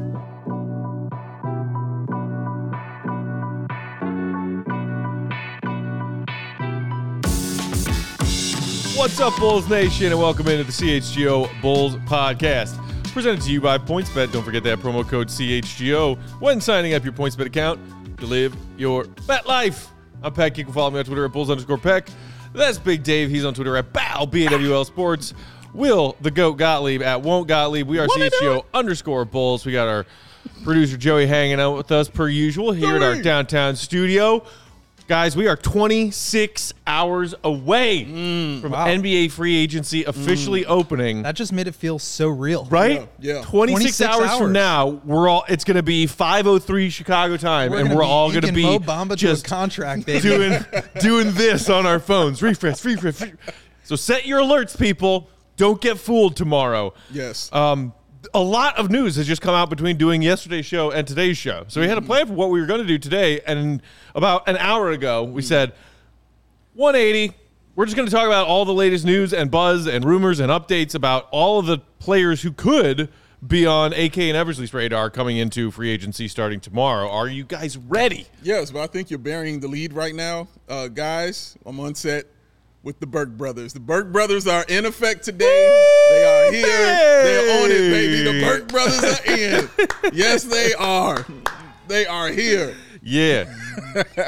What's up, Bulls Nation, and welcome into the CHGO Bulls podcast. Presented to you by PointsBet. Don't forget that promo code CHGO when signing up your PointsBet account to live your bet life. I'm Peck. You can follow me on Twitter at Bulls underscore Peck. That's Big Dave. He's on Twitter at B-A-W-L Sports. Will, the GOAT Gottlieb at Won't Gottlieb. We are CHGO underscore Bulls. We got our producer Joey hanging out with us per usual here at our downtown studio. Guys, we are 26 hours away mm, from wow. NBA free agency mm. officially opening. That just made it feel so real. right? Yeah, yeah. 26, 26 hours, from now, we're all it's going to be 5:03 Chicago time and gonna we're all going to be Mo Bamba just to a contract, baby. doing doing this on our phones. Refresh, refresh. refresh. So set your alerts people. Don't get fooled tomorrow. Yes. Um, a lot of news has just come out between doing yesterday's show and today's show. So we had a plan for what we were going to do today, and about an hour ago, we said 180. We're just going to talk about all the latest news and buzz and rumors and updates about all of the players who could be on AK and Eversley's radar coming into free agency starting tomorrow. Are you guys ready? yes, but I think you're burying the lead right now, uh, guys. I'm on set with the Burke brothers. The Burke brothers are in effect today. They are here. They're on it, baby. The Burke brothers are in. yes, they are. They are here. Yeah.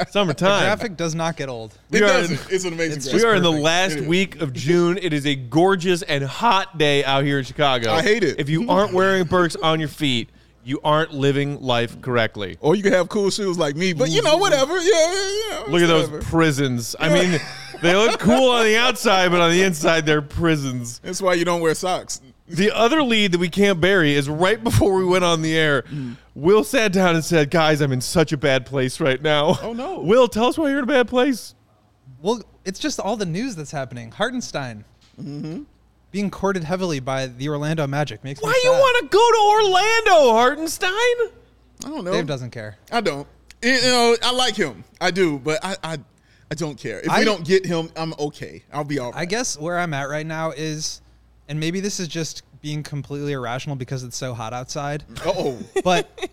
Summertime. Graphic does not get old. We it doesn't. in- it's an amazing. it's graphic. We are in the last It is. week of June. It is a gorgeous and hot day out here in Chicago. I hate it. If you aren't wearing Birks on your feet, you aren't living life correctly. Or you can have cool shoes like me, but you know, whatever. Yeah, yeah, yeah. Look at those whatever. prisons. I mean, they look cool on the outside, but on the inside, they're prisons. That's why you don't wear socks. The other lead that we can't bury is right before we went on the air. Will sat down and said, Guys, I'm in such a bad place right now. Oh, no. Will, tell us why you're in a bad place. Well, it's just all the news that's happening. Hartenstein mm-hmm. being courted heavily by the Orlando Magic makes Why me you want to go to Orlando, Hartenstein? I don't know. Dave doesn't care. I don't. You you know, I like him. I do, but I, I, I don't care. If I- we don't get him, I'm okay. I'll be all right. I guess where I'm at right now is, and maybe this is just being completely irrational because it's so hot outside. oh, but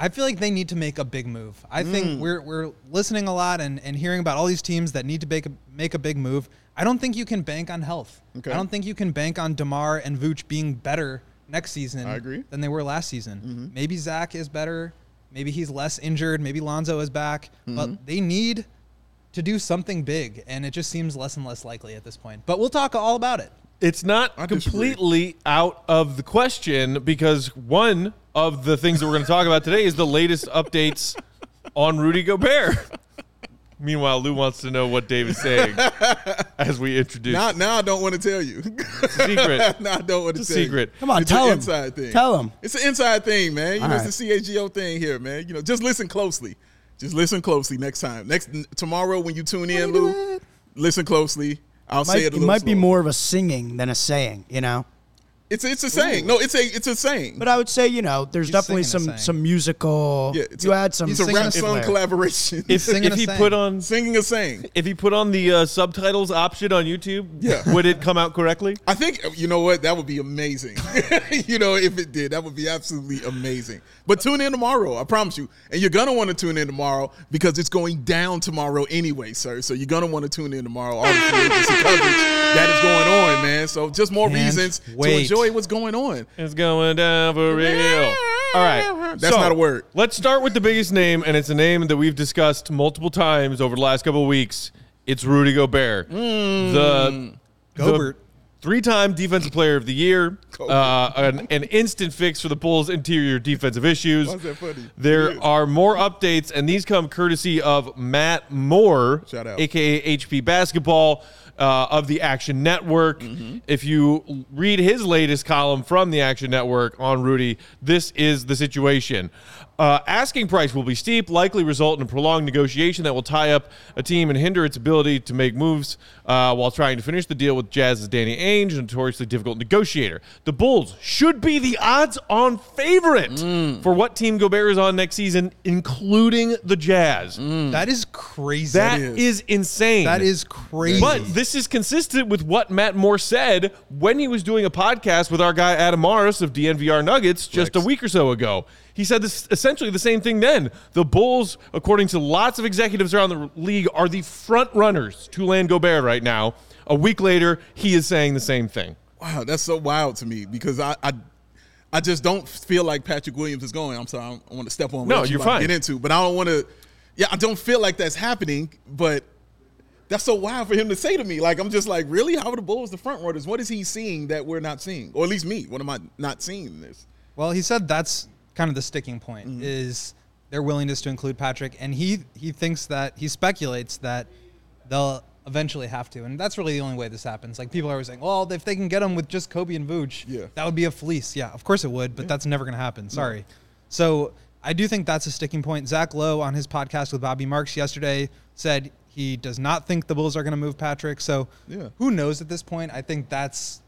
I feel like they need to make a big move. I Mm. think we're we're listening a lot and, and hearing about all these teams that need to make a make a big move. I don't think you can bank on health. Okay. I don't think you can bank on Demar and Vooch being better next season I agree. than they were last season. Mm-hmm. Maybe Zach is better. Maybe he's less injured. Maybe Lonzo is back. Mm-hmm. But they need to do something big, and it just seems less and less likely at this point. But we'll talk all about it. It's not I disagree. completely out of the question because one of the things that we're going to talk about today is the latest updates on Rudy Gobert. Meanwhile, Lou wants to know what Dave is saying as we introduce. now, now I don't want to tell you. It's a secret. now I don't want to It's a tell secret. You. Come on, it's tell an him. inside thing. Tell him. It's an inside thing, man. You know, All it's the CHGO thing here, man. You know, just listen closely. Just listen closely next time. Next tomorrow when you tune in, Lou, listen closely. I'll Might, say it a it might be more of a singing than a saying, you know. It's it's a saying. No, it's a it's a saying. But I would say, you know, there's He's definitely singing a some saying. some musical. yeah, it's you a, add some. It's a singing rap song flair. collaboration. If, Singing if a he saying. put on singing a saying. if he put on the uh, subtitles option on YouTube, Yeah. would it come out correctly? I think you know what that would be amazing. you know, if it did, that would be absolutely amazing. But tune in tomorrow, I promise you. And you're gonna want to tune in tomorrow because it's going down tomorrow anyway, sir. So you're gonna want to tune in tomorrow. All the free agency coverage that is going on, man. So just more Can't reasons to wait. enjoy what's going on. It's going down for real. All right. That's not a word. Let's start with the biggest name, and it's a name that we've discussed multiple times over the last couple of weeks. It's Rudy Gobert. The Gobert. Three-time Defensive Player of the Year, uh, an, an instant fix for the Bulls' interior defensive issues. Why is that funny? There is. are more updates, and these come courtesy of Matt Moore, Shout out. aka HP Basketball uh, of the Action Network. Mm-hmm. If you read his latest column from the Action Network on Rudy, this is the situation. Uh, asking price will be steep, likely result in a prolonged negotiation that will tie up a team and hinder its ability to make moves uh, while trying to finish the deal with Jazz's Danny Ainge, a notoriously difficult negotiator. The Bulls should be the odds-on favorite for what team Gobert is on next season, including the Jazz. That is crazy. That is. is insane. that is crazy. But this this is consistent with what Matt Moore said when he was doing a podcast with our guy Adam Mares of DNVR Nuggets just Rex. a week or so ago. He said this essentially the same thing then. The Bulls, according to lots of executives around the league, are the front runners to land Gobert right now. A week later, he is saying the same thing. Wow, that's so wild to me because I, I, I just don't feel like Patrick Williams is going. I'm sorry, I don't want to step on No, what you you're fine. get into, but I don't want to. Yeah, I don't feel like that's happening, but that's so wild for him to say to me. Like I'm just like, really? How are the Bulls the front runners? What is he seeing that we're not seeing, or at least me? What am I not seeing in this? Well, he said that's kind of the sticking point Mm-hmm. is their willingness to include Patrick, and he he thinks that he speculates that they'll eventually have to, and that's really the only way this happens. Like people are always saying, well, if they can get him with just Coby and Vooch, Yeah. that would be a fleece. Yeah, of course it would, but that's never going to happen. Sorry. So I do think that's a sticking point. Zach Lowe on his podcast with Bobby Marks yesterday said he does not think the Bulls are going to move Patrick. So Yeah. who knows at this point? I think that's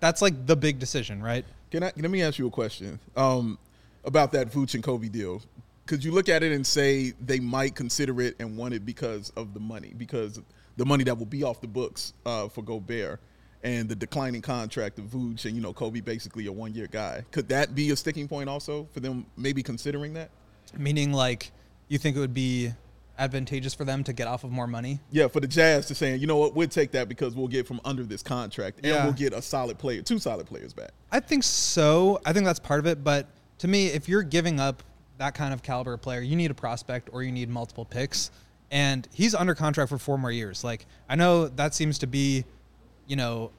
that's like the big decision, right? Can I let me ask you a question um, about that Vooch and Coby deal? Could you look at it and say they might consider it and want it because of the money, because the money that will be off the books uh, for Gobert and the declining contract of Vooch and you know Coby basically a one year guy? Could that be a sticking point also for them maybe considering that? Meaning, like, you think it would be advantageous for them to get off of more money? Yeah, for the Jazz to saying, you know what, we'll take that because we'll get from under this contract and Yeah. we'll get a solid player, two solid players back. I think so. I think that's part of it. But to me, if you're giving up that kind of caliber player, you need a prospect or you need multiple picks. And he's under contract for four more years. Like, I know that seems to be, you know,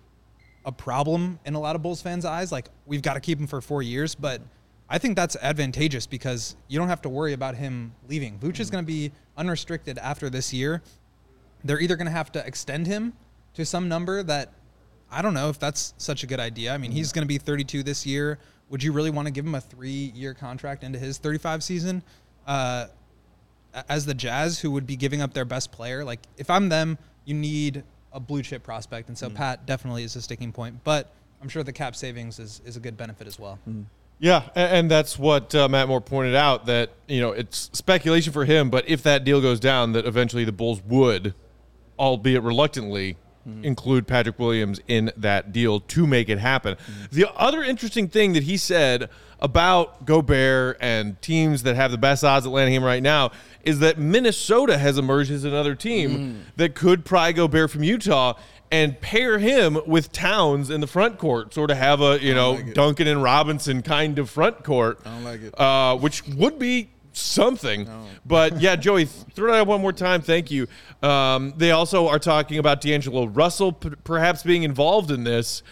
a problem in a lot of Bulls fans' eyes. Like, we've got to keep him for four years. But I think that's advantageous because you don't have to worry about him leaving. Vooch is mm-hmm. going to be unrestricted after this year. They're either going to have to extend him to some number that I don't know if that's such a good idea. I mean, he's mm-hmm. going to be 32 this year. Would you really want to give him a three-year contract into his 35 season? Uh, as the Jazz, who would be giving up their best player, like if I'm them, you need a blue chip prospect, and so Pat definitely is a sticking point. But I'm sure the cap savings is is a good benefit as well. Yeah, and that's what uh, Matt Moore pointed out that you know it's speculation for him, but if that deal goes down, that eventually the Bulls would, albeit reluctantly, Mm-hmm. include Patrick Williams in that deal to make it happen. Mm-hmm. The other interesting thing that he said about Gobert and teams that have the best odds at landing him right now is that Minnesota has emerged as another team mm-hmm. that could pry Gobert from Utah. And pair him with Towns in the front court, sort of have a you know like. Duncan and Robinson kind of front court. I don't like it. Uh, which would be something. But yeah, Joey, throw that out one more time. Thank you. Um, they also are talking about D'Angelo Russell p- perhaps being involved in this.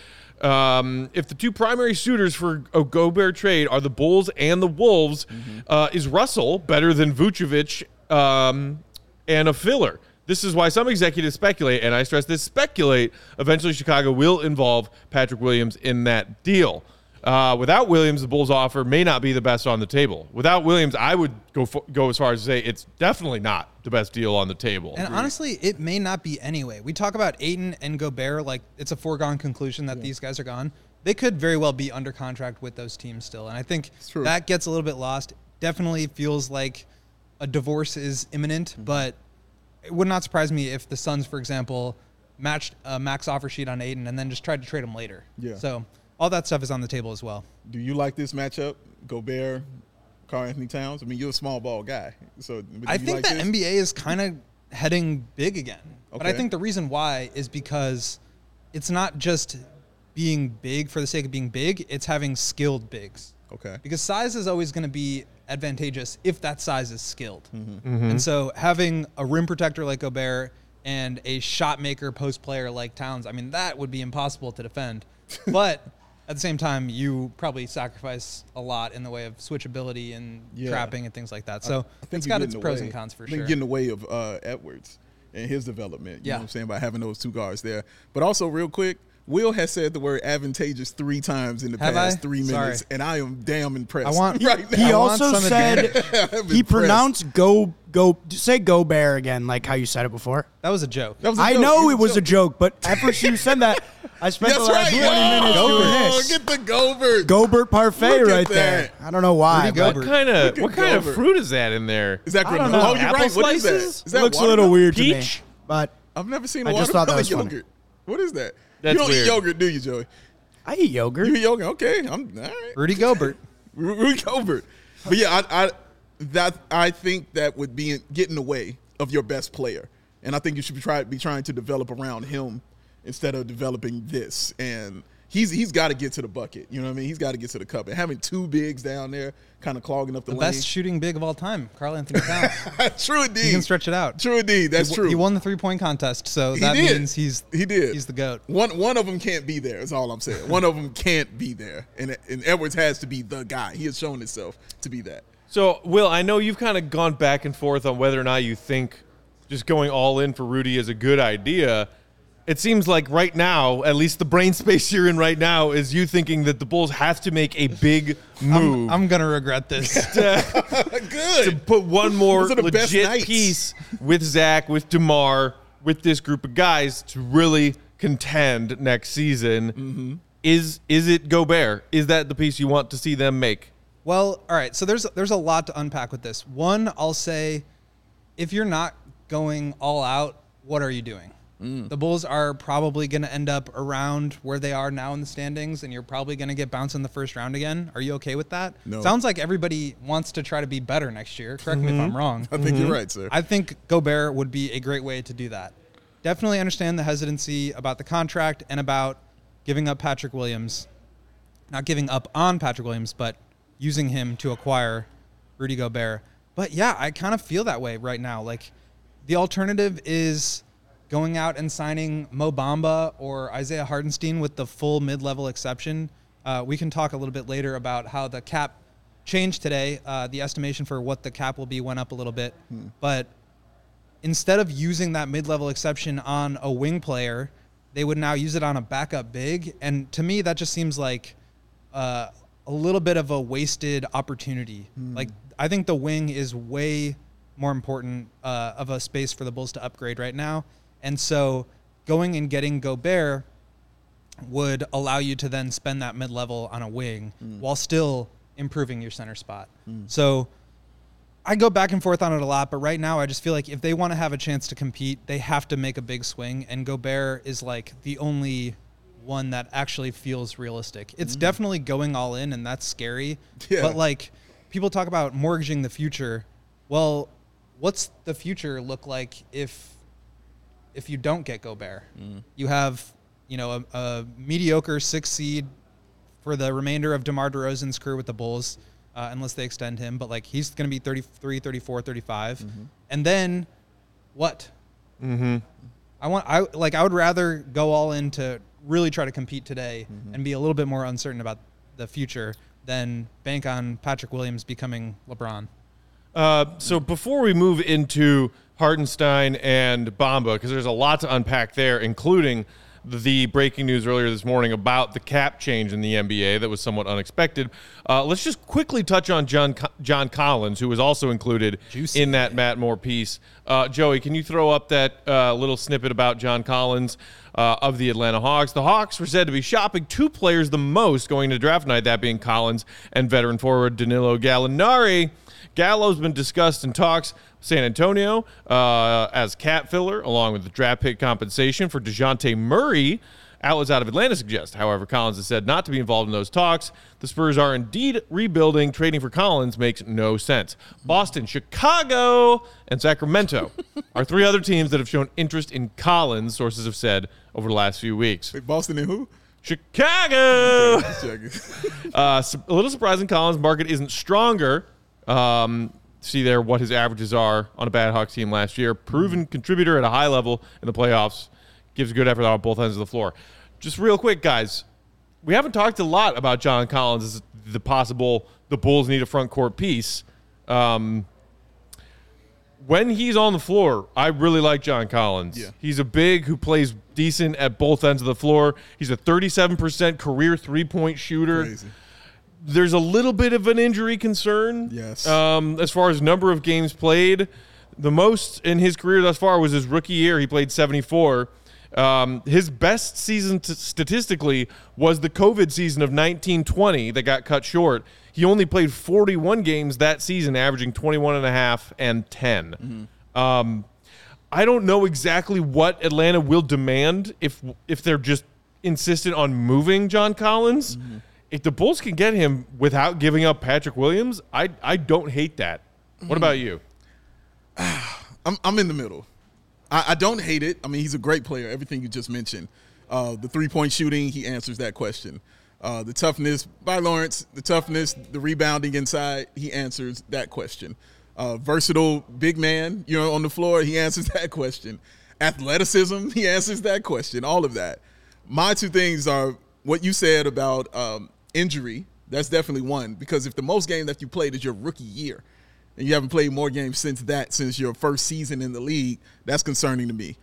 Um, if the two primary suitors for a Gobert trade are the Bulls and the Wolves, uh, is Russell better than Vucevic um, and a filler? This is why some executives speculate, and I stress this speculate, eventually Chicago will involve Patrick Williams in that deal. Uh, without Williams, the Bulls' offer may not be the best on the table. Without Williams, I would go fo- go as far as to say it's definitely not the best deal on the table. And honestly, it may not be anyway. We talk about Ayton and Gobert like it's a foregone conclusion that these guys are gone. They could very well be under contract with those teams still, and I think that gets a little bit lost. Definitely feels like a divorce is imminent, Mm-hmm. but it would not surprise me if the Suns, for example, matched a max offer sheet on Ayton and then just tried to trade him later. Yeah. So all that stuff is on the table as well. Do you like this matchup, Gobert, Karl-Anthony Towns? I mean, you're a small ball guy, so do I you think like the this? NBA is kind of heading big again. But I think the reason why is because it's not just being big for the sake of being big, it's having skilled bigs. Okay. Because size is always going to be advantageous if that size is skilled. Mm-hmm. And so having a rim protector like Gobert and a shot maker post player like Towns, I mean, that would be impossible to defend. But at the same time, you probably sacrifice a lot in the way of switchability and Yeah. trapping and things like that. So I think it's you got its pros way- and cons for I think sure. you get in the way of uh, Edwards and his development. You Yeah. know what I'm saying? By having those two guards there. But also, real quick, Will has said the word advantageous three times in the Have past I? three Sorry. minutes, and I am damn impressed. I want- right now. He I also some said he pronounced go go say go bear again, like how you said it before. That was a joke. That was a I joke. know it was a joke, but after you said that, I spent That's the last right. 20 minutes oh, doing this. Get the Gobert. Gobert parfait Look at right there. I don't know why. Rudy Gobert. what kind of Look at what kind of fruit is that in there? Is that I don't know. Oh, you're Apple right. What is that? slices? Is It that looks a little weird Peach? to me. But I've never seen a I just thought that watermelon was funny. yogurt. What is that? That's you don't weird. eat yogurt, do you, Joey? I eat yogurt. You eat yogurt? Okay, I'm all right. Rudy Gobert. Rudy Gobert. But yeah, I, I that I think that would be getting in the way of your best player, and I think you should be try be trying to develop around him instead of developing this. And he's he's got to get to the bucket. You know what I mean? He's got to get to the cup. And having two bigs down there, kind of clogging up the, The lane. best shooting big of all time, Karl-Anthony Towns. true indeed. he can stretch it out. True indeed. That's he, true. He won the three point contest, so He that did. means he's he did. he's the goat. One one of them can't be there. Is all I'm saying. One of them can't be there, and and Edwards has to be the guy. He has shown himself to be that. So, Will, I know you've kind of gone back and forth on whether or not you think just going all in for Rudy is a good idea. It seems like right now, at least the brain space you're in right now, is you thinking that the Bulls have to make a big move I'm gonna regret this. to, Good. to put one more Those are the best legit piece with Zach, with DeMar, with this group of guys to really contend next season. Mm-hmm. Is is it Gobert? Is that the piece you want to see them make? Well, all right. So there's there's a lot to unpack with this. One, I'll say, if you're not going all out, what are you doing? Mm. The Bulls are probably going to end up around where they are now in the standings, and you're probably going to get bounced in the first round again. Are you okay with that? No. Sounds like everybody wants to try to be better next year. Correct me if I'm wrong. I think you're right, sir. I think Gobert would be a great way to do that. Definitely understand the hesitancy about the contract and about giving up Patrick Williams. Not giving up on Patrick Williams, but using him to acquire Rudy Gobert. But yeah, I kind of feel that way right now. Like the alternative is going out and signing Mo Bamba or Isaiah Hartenstein with the full mid-level exception. Uh, we can talk a little bit later about how the cap changed today. Uh, the estimation for what the cap will be went up a little bit, but instead of using that mid-level exception on a wing player, they would now use it on a backup big. And to me, that just seems like uh, a little bit of a wasted opportunity. Like I think the wing is way more important uh, of a space for the Bulls to upgrade right now. And so going and getting Gobert would allow you to then spend that mid level on a wing mm. while still improving your center spot. Mm. So I go back and forth on it a lot, but right now I just feel like if they want to have a chance to compete, they have to make a big swing, and Gobert is like the only one that actually feels realistic. It's mm. definitely going all in, and that's scary. Yeah. But like people talk about mortgaging the future. Well, what's the future look like if if you don't get Gobert? You have you know a, a mediocre six seed for the remainder of DeMar DeRozan's career with the Bulls, uh, unless they extend him. But like he's going to be 33, 34, 35. And then what? Mm-hmm. I want I like I would rather go all in to really try to compete today and be a little bit more uncertain about the future than bank on Patrick Williams becoming LeBron. Uh, so before we move into Hartenstein and Bamba, because there's a lot to unpack there, including the breaking news earlier this morning about the cap change in the NBA that was somewhat unexpected. Uh, let's just quickly touch on John John Collins, who was also included Juicy. in that Matt Moore piece. Uh, Joey, can you throw up that uh, little snippet about John Collins uh, of the Atlanta Hawks? The Hawks were said to be shopping two players the most going to draft night, that being Collins and veteran forward Danilo Gallinari. Gallo's been discussed in talks San Antonio uh, as cap filler, along with the draft pick compensation for DeJounte Murray. Outlets out of Atlanta suggest, however, Collins has said not to be involved in those talks. The Spurs are indeed rebuilding. Trading for Collins makes no sense. Boston, Chicago, and Sacramento are three other teams that have shown interest in Collins, sources have said over the last few weeks. Wait, Boston and who? Chicago! Uh, a little surprising, Collins' market isn't stronger. Um, see there what his averages are on a bad Hawks team last year. Proven contributor at a high level in the playoffs. Gives good effort on both ends of the floor. Just real quick, guys. We haven't talked a lot about John Collins as the possible the Bulls need a front court piece. Um, when he's on the floor, I really like John Collins. Yeah. He's a big who plays decent at both ends of the floor. He's a 37% career three point shooter Crazy. there's a little bit of an injury concern. Yes. Um, as far as number of games played, the most in his career thus far was his rookie year. He played 74. Um, his best season t- statistically was the COVID season of 1920 that got cut short. He only played 41 games that season, averaging 21 and a half and 10. Um, I don't know exactly what Atlanta will demand if if they're just insistent on moving John Collins. Mm-hmm. If the Bulls can get him without giving up Patrick Williams, I I don't hate that. Mm-hmm. What about you? I'm I'm in the middle. I, I don't hate it. I mean, he's a great player. Everything you just mentioned, uh, the three point shooting, he answers that question. Uh, the toughness by Lawrence, the toughness, the rebounding inside, he answers that question. Uh, versatile big man, you know, on the floor, he answers that question. Athleticism, he answers that question. All of that. My two things are what you said about um, injury. That's definitely one because if the most game that you played is your rookie year, and you haven't played more games since that, since your first season in the league, that's concerning to me.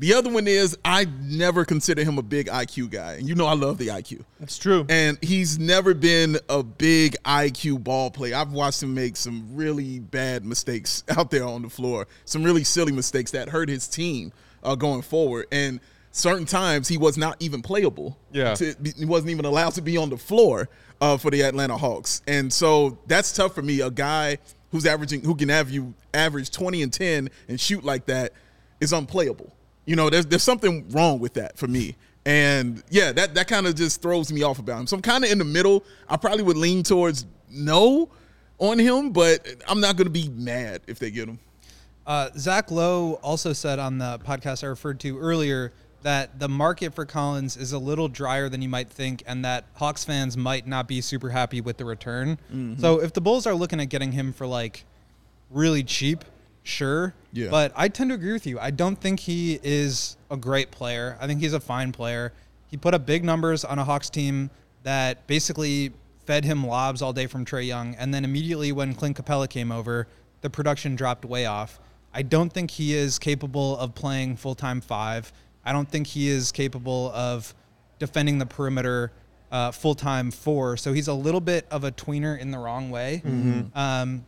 The other one is I never consider him a big IQ guy, and you know I love the IQ. That's true. And he's never been a big IQ ball player. I've watched him make some really bad mistakes out there on the floor, some really silly mistakes that hurt his team uh, going forward. And certain times he was not even playable. Yeah. To, he wasn't even allowed to be on the floor uh, for the Atlanta Hawks. And so that's tough for me. A guy who's averaging, who can have you average 20 and 10 and shoot like that is unplayable. You know, there's there's something wrong with that for me. And yeah, that that kind of just throws me off about him. So I'm kind of in the middle. I probably would lean towards no on him, but I'm not going to be mad if they get him. Uh, Zach Lowe also said on the podcast I referred to earlier that the market for Collins is a little drier than you might think, and that Hawks fans might not be super happy with the return. Mm-hmm. So if the Bulls are looking at getting him for like really cheap, sure. Yeah. But I tend to agree with you. I don't think he is a great player. I think he's a fine player. He put up big numbers on a Hawks team that basically fed him lobs all day from Trae Young, and then immediately when Clint Capela came over, the production dropped way off. I don't think he is capable of playing full time five. I don't think he is capable of defending the perimeter uh, full time four. So he's a little bit of a tweener in the wrong way. Um,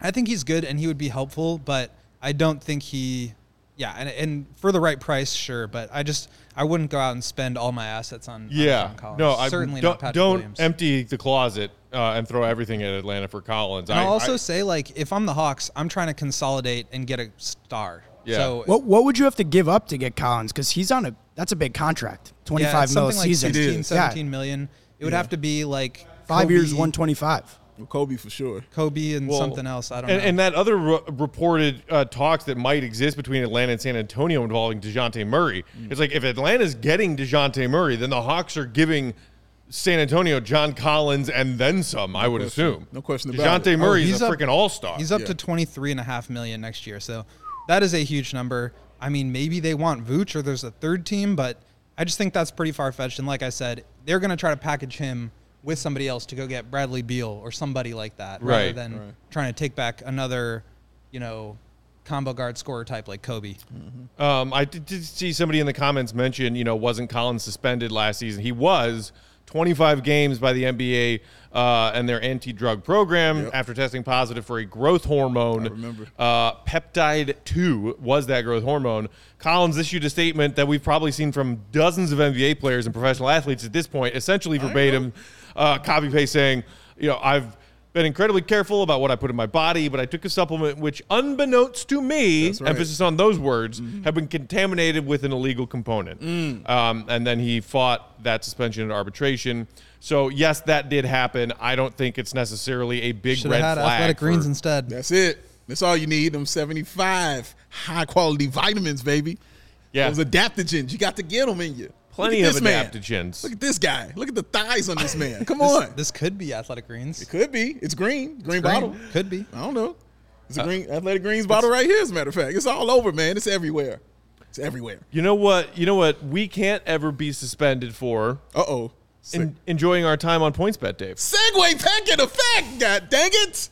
I think he's good and he would be helpful, but I don't think he, yeah, and, and for the right price, sure. But I just I wouldn't go out and spend all my assets on on Yeah, John Collins. no, I certainly don't, not Patrick don't Williams. empty the closet uh, and throw everything at Atlanta for Collins. And I I'll also I- say, like, if I'm the Hawks, I'm trying to consolidate and get a star. Yeah. So What what would you have to give up to get Collins? Because he's on a that's a big contract, twenty yeah, mil a something like season. 16, is. 17 million. It would have to be like Five Coby, years, one twenty five. Coby for sure. Coby and Well, something else. I don't and, know. and that other re- reported uh, talks that might exist between Atlanta and San Antonio involving Dejounte Murray. Mm. It's like if Atlanta's getting Dejounte Murray, then the Hawks are giving San Antonio John Collins and then some. I would question. assume. No question about Dejounte it. Murray Oh, is he's a freaking all star. He's up Yeah. to 23 and a half million next year. So that is a huge number. I mean, maybe they want Vooch or there's a third team, but I just think that's pretty far fetched. And like I said, they're going to try to package him with somebody else to go get Bradley Beal or somebody like that rather than Right. trying to take back another, you know, combo guard scorer type like Coby. Um, I did, did see somebody in the comments mention, you know, wasn't Collins suspended last season? He was 25 games by the NBA uh, and their anti-drug program Yep. after testing positive for a growth hormone. I remember. Uh, peptide 2 was that growth hormone. Collins issued a statement that we've probably seen from dozens of NBA players and professional athletes at this point, essentially verbatim, uh, copy paste saying, you know, I've been incredibly careful about what I put in my body, but I took a supplement which, unbeknownst to me, right. emphasis on those words, have been contaminated with an illegal component. Um, and then he fought that suspension at arbitration. So, yes, that did happen. I don't think it's necessarily a big Should red have had flag. athletic greens instead. That's it. That's all you need. Them 75 high quality vitamins, baby. Yeah. Those adaptogens. You got to get them in you. Plenty of at this man. adaptogens. Look at this guy. Look at the thighs on this man. Come This, on. this could be athletic greens. It could be. It's green. Green, Green. bottle. Could be. I don't know. It's Uh, a green athletic greens bottle right here, as a matter of fact. It's all over, man. It's everywhere. It's everywhere. You know what? You know what? We can't ever be suspended for Uh oh. En- enjoying our time on PointsBet, Dave. Segue pack in effect. God dang it.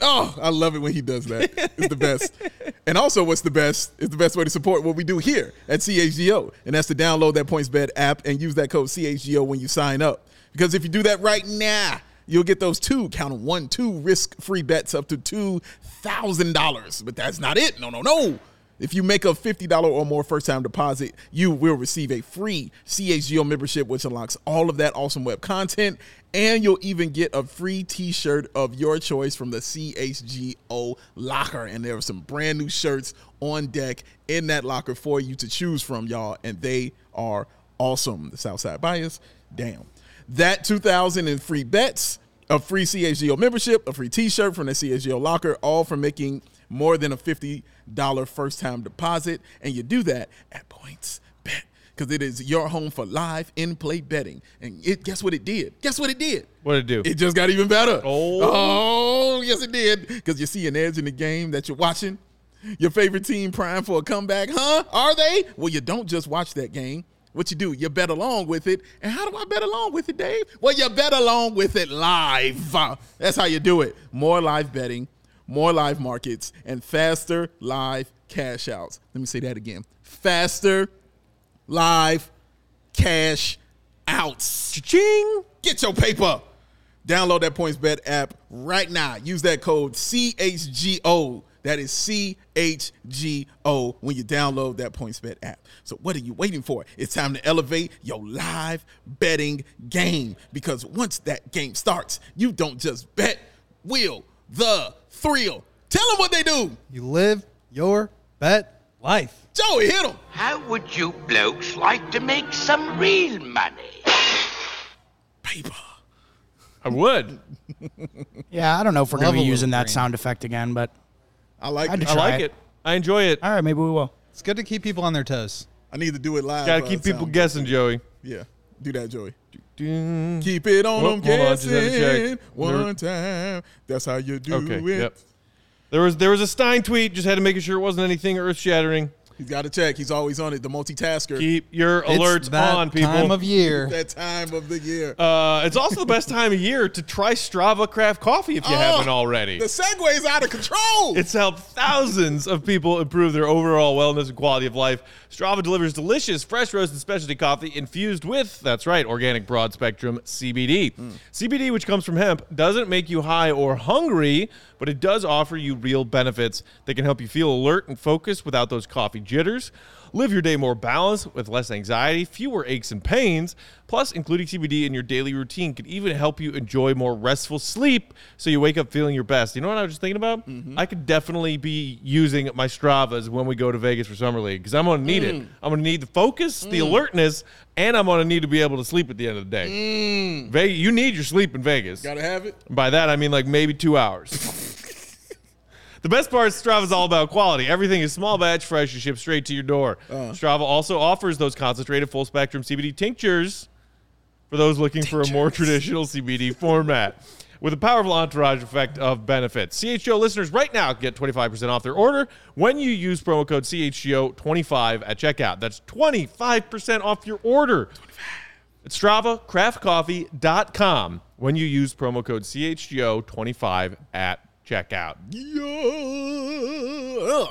Oh, I love it when he does that. It's the best. and also, what's the best is the best way to support what we do here at CHGO. And that's to download that PointsBet app and use that code CHGO when you sign up. Because if you do that right now, you'll get those two, count one, two risk free bets up to $2,000. But that's not it. No, no, no. If you make a $50 or more first time deposit, you will receive a free CHGO membership, which unlocks all of that awesome web content. And you'll even get a free t shirt of your choice from the CHGO locker. And there are some brand new shirts on deck in that locker for you to choose from, y'all. And they are awesome. The Southside Bias, damn. That 2000 in free bets, a free CHGO membership, a free t shirt from the CHGO locker, all for making more than a $50 first time deposit. And you do that at Points Bet because it is your home for live in play betting. And it, guess what it did? Guess what it did? What did it do? It just got even better. Oh. oh yes, it did. Because you see an edge in the game that you're watching. Your favorite team prime for a comeback, huh? Are they? Well, you don't just watch that game. What you do, you bet along with it. And how do I bet along with it, Dave? Well, you bet along with it live. That's how you do it. More live betting, more live markets, and faster live cash outs. Let me say that again. Faster live cash outs. Ching! Get your paper. Download that PointsBet app right now. Use that code CHGO. That is CHGO when you download that PointsBet app. So what are you waiting for? It's time to elevate your live betting game because once that game starts, you don't just bet, will the thrill. Tell them what they do. You live your bet life. Joey, hit them. How would you blokes like to make some real money? Paper. I would. Yeah, I don't know if we're gonna be using that green. sound effect again, but I like it. I like it. it. I enjoy it. all right, maybe we will. It's good to keep people on their toes. I need to do it live. Got to uh, keep people guessing, Joey. Yeah, do that, Joey. Keep it on them hold on, just had to guessing check. one time. That's how you do Okay. it. Yep. There was there was a Stein tweet. Just had to make sure it wasn't anything earth shattering. He's got to check. He's always on it. The multitasker. Keep your It's alerts that on, people. time of year. that time of the year. uh, it's also the best time of year to try Strava Craft Coffee if you Oh, haven't already. The segue is out of control. It's helped thousands of people improve their overall wellness and quality of life. Strava delivers delicious, fresh roasted specialty coffee infused with, that's right, organic broad spectrum CBD. CBD, which comes from hemp, doesn't make you high or hungry, but it does offer you real benefits that can help you feel alert and focused without those coffee jitters. Live your day more balanced with less anxiety, fewer aches and pains. Plus, including CBD in your daily routine can even help you enjoy more restful sleep so you wake up feeling your best. You know what I was just thinking about? Mm-hmm. I could definitely be using my Stravas when we go to Vegas for Summer League because I'm going to need it. Mm. I'm going to need the focus, the mm. alertness, and I'm going to need to be able to sleep at the end of the day. Mm. Ve- you need your sleep in Vegas. Got to have it. By that, I mean like maybe two hours. the best part is Strava is all about quality. Everything is small batch, fresh, and shipped straight to your door. Uh. Strava also offers those concentrated full spectrum CBD tinctures for those looking for a more traditional CBD format. With a powerful entourage effect of benefits. CHGO listeners right now get 25% off their order when you use promo code CHGO25 at checkout. That's 25% off your order. It's StravaCraftCoffee.com when you use promo code CHGO25 at checkout. Yeah.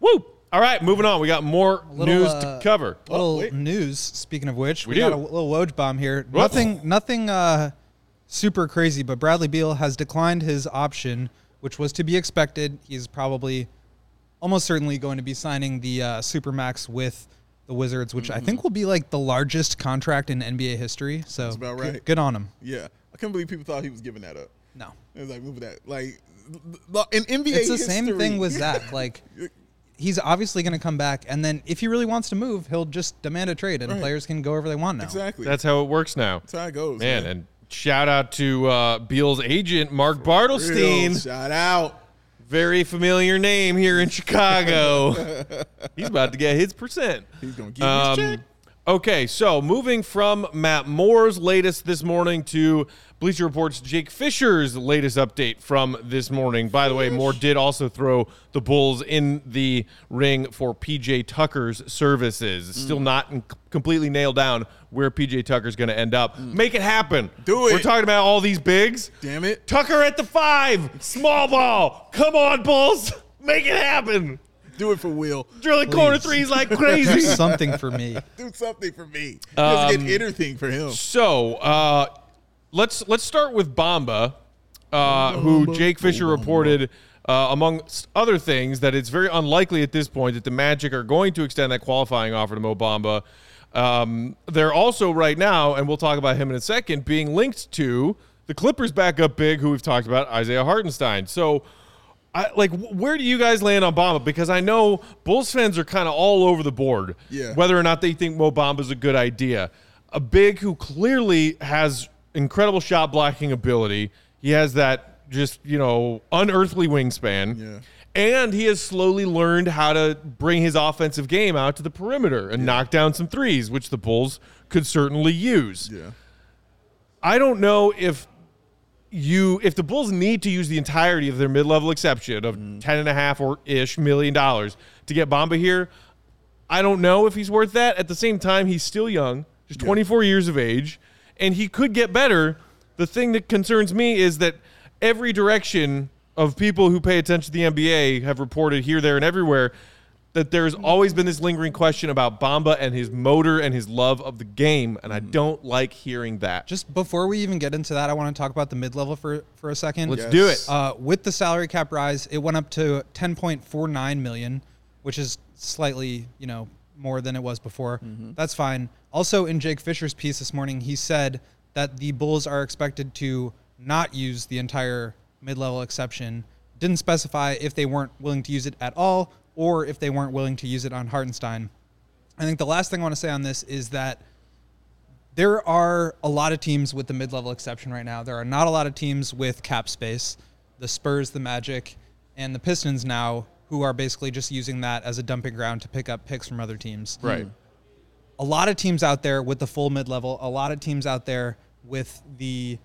Woo! All right, moving on. We got more Little, news uh, to cover. Little wait. news. Speaking of which, we, We got a little Woj bomb here. Whoa. Nothing, nothing uh, super crazy. But Bradley Beal has declined his option, which was to be expected. He's probably, almost certainly, going to be signing the uh, supermax with the Wizards, which I think will be like the largest contract in NBA history. So Mm-hmm. about right. good on him. Yeah. I can't believe people thought he was giving that up. No, It was like moving that. Like l- in NBA, it's the same thing with Zach. Like. He's obviously going to come back, and then if he really wants to move, he'll just demand a trade, and Right. players can go wherever they want now. exactly. That's how it works now. That's how it goes, Man, and shout out to uh, Beal's agent, Mark Bartelstein. Real Shout out. Very familiar name here in Chicago. He's about to get his percent. He's gonna get you his check. Okay, so moving from Matt Moore's latest this morning to Bleacher Report's Jake Fisher's latest update from this morning. By the way, Moore did also throw the Bulls in the ring for PJ Tucker's services. Mm. Still not in- completely nailed down where PJ Tucker's going to end up. Make it happen. Do it. We're talking about all these bigs. Damn it. Tucker at the five, small ball. Come on, Bulls. Make it happen. Do it for Will. Drilling corner threes like crazy. Do something for me. Do something for me. He doesn't Um, get anything for him. So uh, let's let's start with Bamba. uh, who Jake Fisher reported, uh, among other things, that it's very unlikely at this point that the Magic are going to extend that qualifying offer to Mo Bamba. Um, they're also right now, and we'll talk about him in a second, being linked to the Clippers backup big, who we've talked about, Isaiah Hartenstein. So, I, like, where do you guys land on Bamba? Because I know Bulls fans are kind of all over the board, Yeah. whether or not they think Mo Bamba is a good idea. A big who clearly has incredible shot blocking ability. He has that just you know unearthly wingspan. Yeah. And he has slowly learned how to bring his offensive game out to the perimeter and knock down some threes, which the Bulls could certainly use. Yeah. I don't know if you if the Bulls need to use the entirety of their mid-level exception of mm-hmm. ten and a half or ish million dollars to get Bamba here. I don't know if he's worth that. At the same time, he's still young, just 24 years of age, and he could get better. The thing that concerns me is that every direction of people who pay attention to the NBA have reported here, there, and everywhere that there's always been this lingering question about Bamba and his motor and his love of the game, and I don't like hearing that. Just before we even get into that, I want to talk about the mid level for for a second. Let's Yes. do it. Uh, with the salary cap rise, it went up to 10.49 million, which is slightly, you know, more than it was before. That's fine. Also, in Jake Fisher's piece this morning, he said that the Bulls are expected to not use the entire mid-level exception. Didn't specify if they weren't willing to use it at all, or if they weren't willing to use it on Hartenstein. I think the last thing I want to say on this is that there are a lot of teams with the mid-level exception right now. There are not a lot of teams with cap space. The Spurs, the Magic, and the Pistons now, who are basically just using that as a dumping ground to pick up picks from other teams. right. A lot of teams out there with the full mid-level. A lot of teams out there with the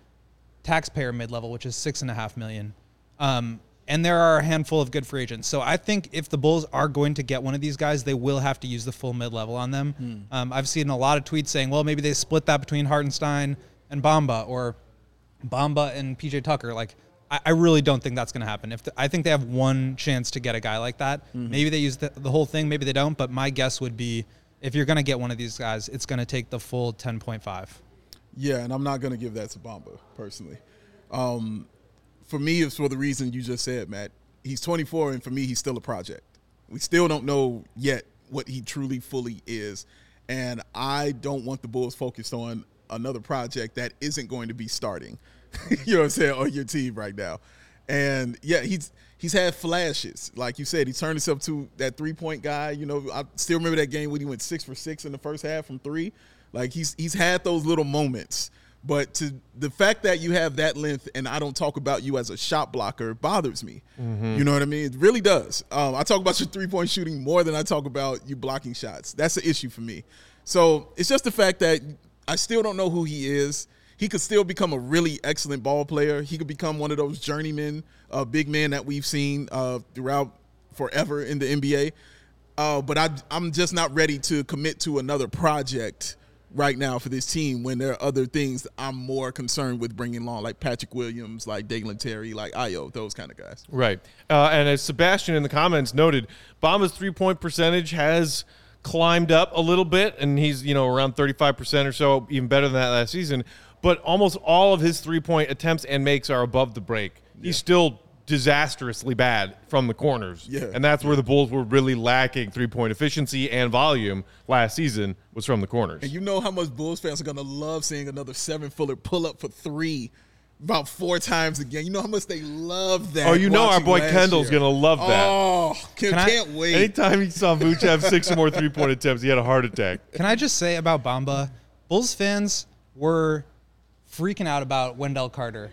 taxpayer mid-level, which is six and a half million. Um, and there are a handful of good free agents. So I think if the Bulls are going to get one of these guys, they will have to use the full mid-level on them. Um, I've seen a lot of tweets saying, well, maybe they split that between Hartenstein and Bamba, or Bamba and PJ Tucker. Like, I, I really don't think that's going to happen. If the, I think they have one chance to get a guy like that, maybe they use the, the whole thing, maybe they don't. But my guess would be, if you're going to get one of these guys, it's going to take the full 10.5. Yeah, and I'm not going to give that to Bamba personally. Um, for me, it's for the reason you just said, Matt. He's 24, and for me, he's still a project. We still don't know yet what he truly fully is, and I don't want the Bulls focused on another project that isn't going to be starting. you know what I'm saying on your team right now, and yeah, he's he's had flashes. Like you said, he turned himself to that three point guy. You know, I still remember that game when he went six for six in the first half from three. Like he's he's had those little moments. But to the fact that you have that length and I don't talk about you as a shot blocker bothers me. You know what I mean? It really does. Um, I talk about your three point shooting more than I talk about you blocking shots. That's the issue for me. So it's just the fact that I still don't know who he is. He could still become a really excellent ball player. He could become one of those journeymen, uh, big men that we've seen uh, throughout forever in the NBA. Uh, but I, I'm just not ready to commit to another project right now for this team when there are other things I'm more concerned with bringing along, like Patrick Williams, like Dalen Terry, like Ayo, those kind of guys. Right. Uh, and as Sebastian in the comments noted, Bamba's three point percentage has climbed up a little bit, and he's, you know, around 35% or so, even better than that last season. But almost all of his three point attempts and makes are above the break. He's still disastrously bad from the corners. Yeah. And that's where the Bulls were really lacking three point efficiency and volume last season was from the corners. And you know how much Bulls fans are going to love seeing another seven footer pull up for three about four times again. You know how much they love that. Oh, you know our boy Kendall's year. gonna love that. Oh, can, can can't wait. Anytime he saw Vooch have six or more three point attempts, he had a heart attack. Can I just say about Bamba? Bulls fans were freaking out about Wendell Carter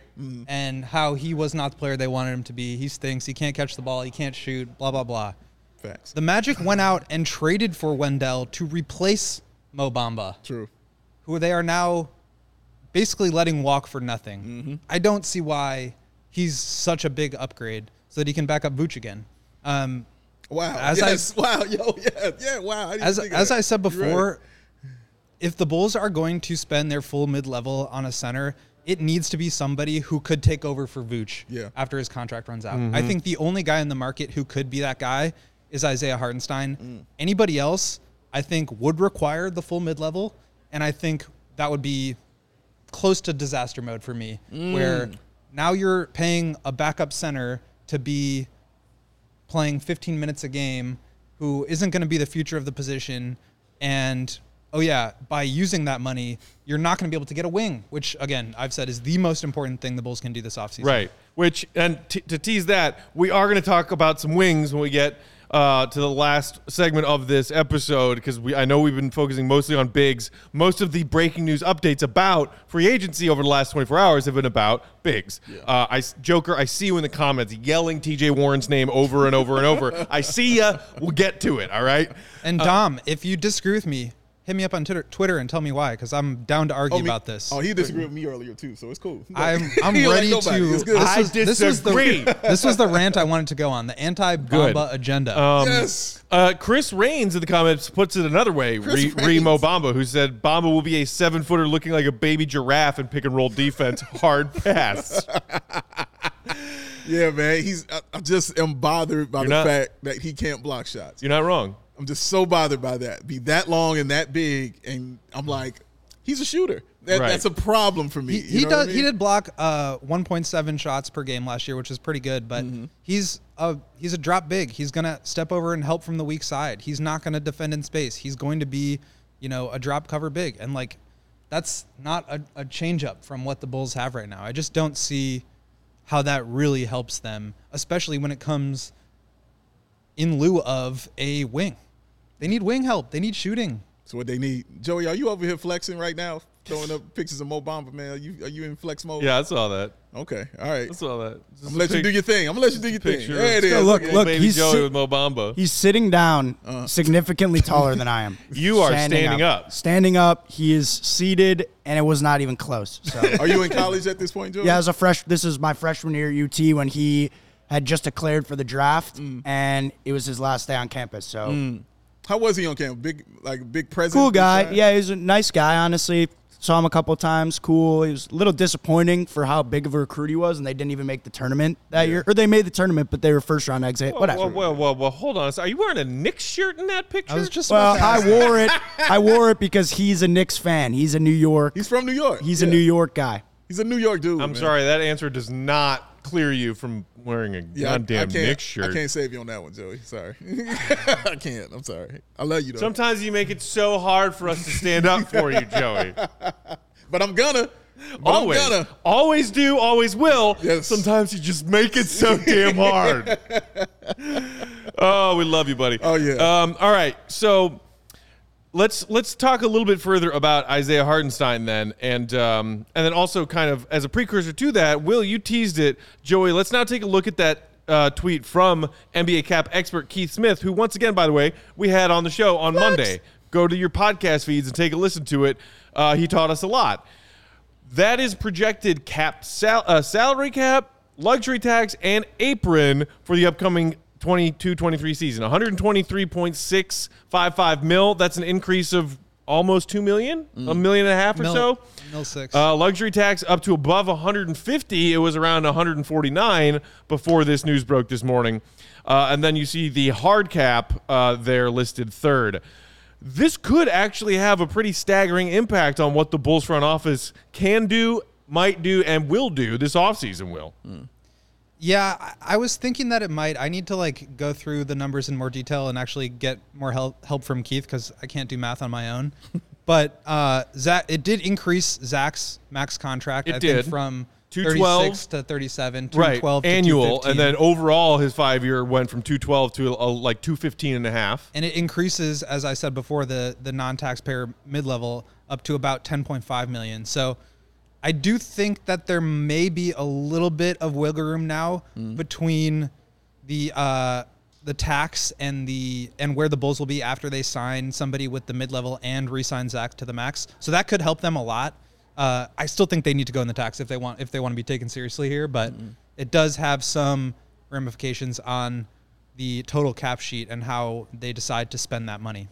and how he was not the player they wanted him to be. He stinks. He can't catch the ball. He can't shoot. Blah blah blah. Facts. The Magic went out and traded for Wendell to replace Mo Bamba, True. who they are now basically letting walk for nothing. Mm-hmm. I don't see why he's such a big upgrade so that he can back up Vooch again. Um, Wow. As I- yes. wow. Yo. Yeah. Yeah. Wow. I as as. I said before, if the Bulls are going to spend their full mid level on a center, it needs to be somebody who could take over for Vooch Yeah. after his contract runs out. I think the only guy in the market who could be that guy is Isaiah Hartenstein. Mm. Anybody else, I think, would require the full mid level, and I think that would be close to disaster mode for me, Mm. where now you're paying a backup center to be playing 15 minutes a game who isn't going to be the future of the position and oh yeah by using that money you're not going to be able to get a wing which again i've said is the most important thing the bulls can do this offseason Right. Which, and t- to tease that, we are going to talk about some wings when we get uh, to the last segment of this episode because we I know we've been focusing mostly on bigs. Most of the breaking news updates about free agency over the last 24 hours have been about bigs. Uh, I Joker, I see you in the comments yelling T.J. Warren's name over and over and over. I see ya. We'll get to it. All right. and dom if you disagree with me hit me up on Twitter, Twitter and tell me why because i'm down to argue me- about this Oh, he disagreed with me earlier too, so it's cool. I'm I'm He like ready to. This I was, this was the this was the rant I wanted to go on. The anti-Bamba agenda. Um, yes. Uh, Chris Rains in the comments puts it another way. Re, Remo Bamba, who said Bamba will be a seven footer looking like a baby giraffe in pick and roll defense. Hard pass. Yeah, man. He's. I, I just am bothered by You're the not- fact that he can't block shots. You're not wrong. I'm just so bothered by that. Be that long and that big, and I'm like, he's a shooter. That, Right. That's a problem for me. he he know what I does he did block uh 1.7 shots per game last year, which is pretty good. But Mm-hmm. he's a he's a drop big. He's gonna step over and help from the weak side. He's not gonna defend in space. He's going to be you know a drop cover big, and like that's not a, a change up from what the Bulls have right now. I just don't see how that really helps them, especially when it comes in lieu of a wing. They need wing help. They need shooting. That's what they need. Joey, are you over here flexing right now? Throwing up pictures of Mo Bamba, man. Are you are you in flex mode? Yeah, I saw that. Okay. All right. I saw that. I'm gonna let you do your thing. I'm gonna let you do your thing. picture. There it Let's look, look. baby he's Joey sit- with Mo Bamba. He's sitting down, significantly taller than I am. You are standing up. Standing up. He is seated, and it was not even close. So, Are you in college at this point, Joey? yeah, as a fresh, this is my freshman year at UT when he had just declared for the draft, Mm. and it was his last day on campus. So, How was he on campus? Big, like big presence. cool guy. guy? Yeah, he's a nice guy. Honestly, saw him a couple times. Cool. He was a little disappointing for how big of a recruit he was, and they didn't even make the tournament that year, or they made the tournament, but they were first round exit. Whoa, Whatever. Whoa, whoa, whoa, whoa, hold on. Are you wearing a Knicks shirt in that picture? I was just Well, I wore it. I wore it because he's a Knicks fan. He's a New York. He's from New York. He's a New York guy. He's a New York dude. I'm man. sorry, that answer does not clear you from wearing a Yeah, I- I, goddamn can't, Knicks shirt. I can't save you on that one, Joey. Sorry. I can't. I'm sorry. I love you though. Sometimes you make it so hard for us to stand up for you, Joey. but I'm gonna. But always, I'm gonna. always do, always will. Yes. Sometimes you just make it so damn hard. oh, we love you, buddy. Oh, yeah. Um, all right, so let's let's talk a little bit further about Isaiah Hartenstein then, and um, and then also kind of as a precursor to that, Will you teased it, Joey? Let's now take a look at that. Uh, tweet from NBA cap expert Keith Smith, who once again, by the way, we had on the show on Monday. Go to your podcast feeds and take a listen to it. Uh, he taught us a lot. That is projected cap sal- uh, salary cap, luxury tax, and apron for the upcoming 22-23 season. 123.655 mil. That's an increase of almost two million, a million and a half or Mil- so. mil six. Uh, luxury tax up to above 150. It was around 149 before this news broke this morning. Uh, and then you see the hard cap uh, there listed third. This could actually have a pretty staggering impact on what the Bulls front office can do, might do, and will do this offseason, Will. Yeah, I- was thinking that it might. I need to like go through the numbers in more detail and actually get more help help from Keith because I can't do math on my own. but uh, Zach, it did increase Zach's max contract. It I did. think from 212 to 37, Right, 212 to annual, and then overall his five year went from 212 to uh, like 215 and a half. and it increases as I said before the the non-taxpayer mid-level up to about 10.5 million. So I do think that there may be a little bit of wiggle room now between the uh, the tax and the and where the Bulls will be after they sign somebody with the mid-level and re-sign Zach to the max. So that could help them a lot. Uh, I still think they need to go in the tax if they want if they want to be taken seriously here, but it does have some ramifications on the total cap sheet and how they decide to spend that money.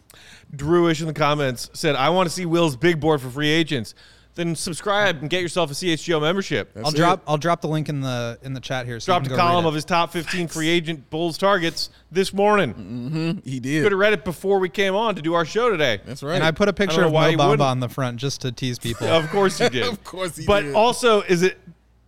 Drewish in the comments said, I want to see Will's big board for free agents. Then subscribe and get yourself a CHGO membership. I'll it. drop I'll drop the link in the in the chat here. So Dropped a can go read column of his top 15 free agent Bulls targets this morning. Mm-hmm. He did. Could have read it before we came on to do our show today. That's right. and I put a picture of why Mo Bamba on the front just to tease people. Of course you did. Of course he but did. But also, is it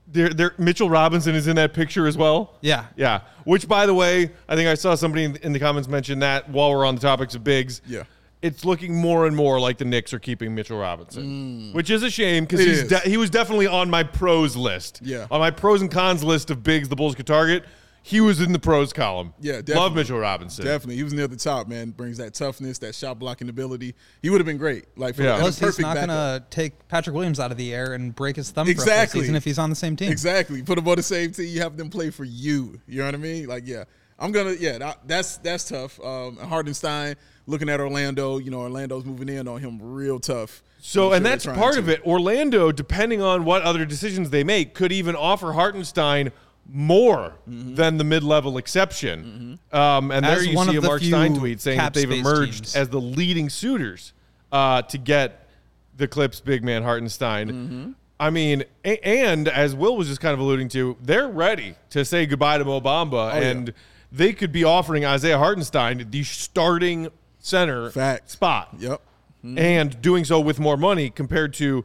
there, there, Mitchell Robinson is in that picture as well. Yeah. yeah. Which, by the way, I think I saw somebody in, in the comments mention that while we're on the topics of bigs. Yeah. It's looking more and more like the Knicks are keeping Mitchell Robinson, which is a shame because Mm. He's de- he was definitely on my pros list. Yeah. on my pros and cons list of bigs the Bulls could target. He was in the pros column. Yeah, love. Mitchell Robinson. Definitely, he was near the top, man. Brings that toughness, that shot blocking ability. He would have been great. Like, for, Yeah. Plus, he's not going to take Patrick Williams out of the air and break his thumb Exactly. for a season if he's on the same team. Exactly. Put them on the same team. You have them play for you. You know what I mean? Like, yeah, I'm gonna. Yeah, that, that's that's tough. Um, Hartenstein looking at Orlando. You know, Orlando's moving in on him real tough. So, I'm and that's part trying of it. Orlando, depending on what other decisions they make, could even offer Hartenstein more Mm-hmm. than the mid-level exception. Um, and there As you one see a of the Mark Stein tweet saying that they've emerged teams. as the leading suitors uh, to get the Clips big man Hartenstein. Mm-hmm. I mean, a- and as Will was just kind of alluding to, they're ready to say goodbye to Mo Bamba, Oh, yeah. and they could be offering Isaiah Hartenstein the starting center Fact. spot Yep. Hmm. and doing so with more money compared to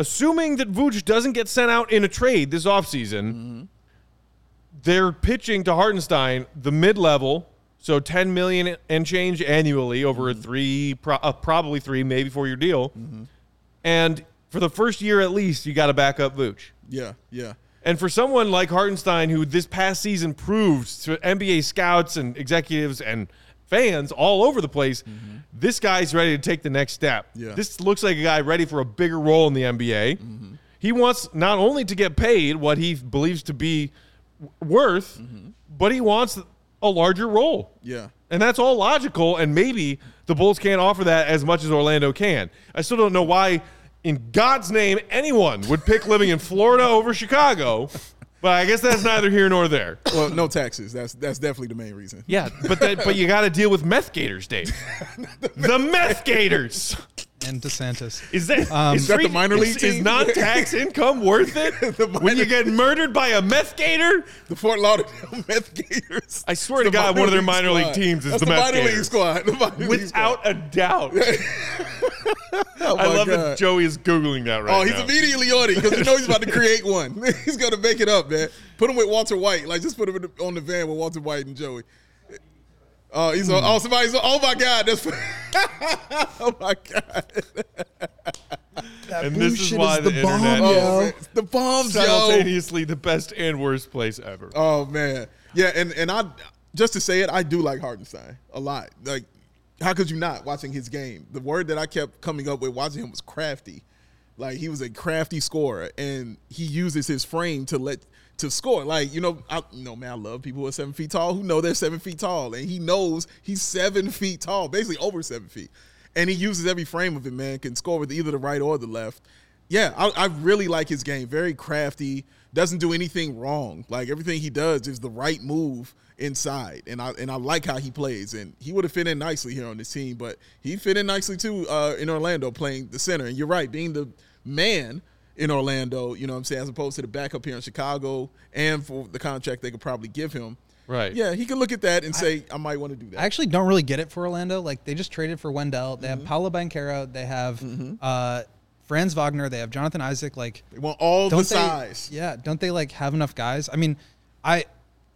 assuming that Vooch doesn't get sent out in a trade this offseason. Mm-hmm. They're pitching to Hartenstein the mid level, so 10 million and change annually over a mm-hmm. three, pro, uh, probably three, maybe four year deal. Mm-hmm. And for the first year at least, you got to back up Vooch. Yeah. Yeah. And for someone like Hartenstein, who this past season proved to NBA scouts and executives and fans all over the place, mm-hmm. this guy's ready to take the next step. Yeah. This looks like a guy ready for a bigger role in the NBA. Mm-hmm. He wants not only to get paid what he believes to be worth, mm-hmm. but he wants a larger role. Yeah. And that's all logical, and maybe the Bulls can't offer that as much as Orlando can. I still don't know why, in God's name, anyone would pick living in Florida over Chicago, but I guess that's neither here nor there. Well, no taxes. That's that's definitely the main reason. Yeah, but that, but you got to deal with meth gators, Dave. the meth gators. And DeSantis. Is that, is, Is that the minor league is, is team? non-tax income worth it The when minor- you get murdered by a meth gator? The Fort Lauderdale Meth Gators. I swear to God, one of their minor minor league teams is That's the the Meth minor league squad. The minor league squad. Without a doubt. Oh I my love that Joey is googling that right now. Oh, he's now. immediately on it because he knows he's about to create one. he's gonna make it up, man. Put him with Walter White. Like just put him in the, on the van with Walter White and Joey. Oh, he's on. Oh, hmm. somebody's. On, oh my God, that's. oh my God. and this is bullshit why is the, the bomb, internet yo. is Oh, man. the bombs, yo. simultaneously the best and worst place ever. Oh man, yeah, and and I just to say it, I do like Hartenstein a lot. Like, how could you not watching his game? The word that I kept coming up with watching him was crafty. Like he was a crafty scorer, and he uses his frame to let to score. Like you know, I you know, man, I love people who are seven feet tall who know they're seven feet tall, and he knows he's seven feet tall, basically over seven feet, and he uses every frame of it. Man, can score with either the right or the left. Yeah, I, I really like his game. Very crafty. Doesn't do anything wrong. Like everything he does is the right move inside, and I and I like how he plays. And he would have fit in nicely here on this team, but he fit in nicely too uh, in Orlando playing the center. And you're right, being the man in Orlando, you know what I'm saying, as opposed to the backup here in Chicago, and for the contract they could probably give him. Right. Yeah, he could look at that and say, I, might want to do that. I actually don't really get it for Orlando. Like they just traded for Wendell. They Mm-hmm. have Paolo Banchero. They have uh, Franz Wagner. They have Jonathan Isaac. Like they want all don't the they? size. Yeah, don't they like have enough guys? I mean, I.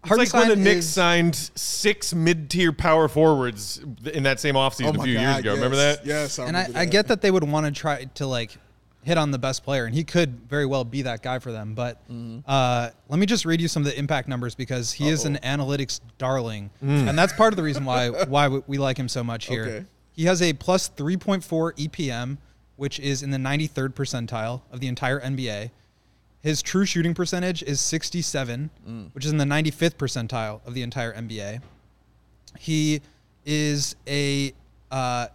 It's like when the Hartenstein Knicks is- signed six mid-tier power forwards in that same offseason Oh a few God, years ago. yes. Remember that? Yes, I and I, remember I get that they would want to try to like hit on the best player, and he could very well be that guy for them. But Mm-hmm. uh, let me just read you some of the impact numbers because he is an analytics darling, Mm. and that's part of the reason why why we- we like him so much here. Okay. He has a plus 3.4 EPM, which is in the 93rd percentile of the entire NBA. His true shooting percentage is 67, Mm. which is in the 95th percentile of the entire NBA. He is a uh,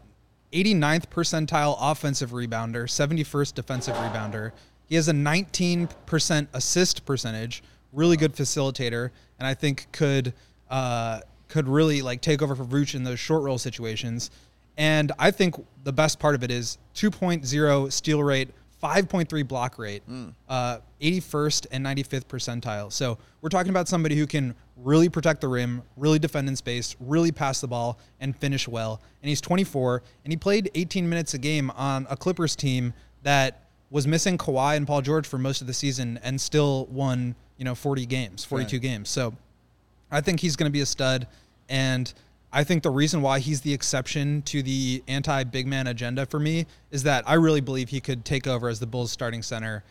89th percentile offensive rebounder, 71st defensive rebounder. He has a 19% assist percentage, really good facilitator, and I think could uh, could really like take over for Vooch in those short roll situations. And I think the best part of it is 2.0 steal rate, 5.3 block rate, uh, 81st and 95th percentile. So we're talking about somebody who can really protect the rim, really defend in space, really pass the ball, and finish well. And he's 24, and he played 18 minutes a game on a Clippers team that was missing Kawhi and Paul George for most of the season and still won, you know, 40 games, 42 Right. games. So I think he's going to be a stud. And I think the reason why he's the exception to the anti big man agenda for me is that I really believe he could take over as the Bulls starting center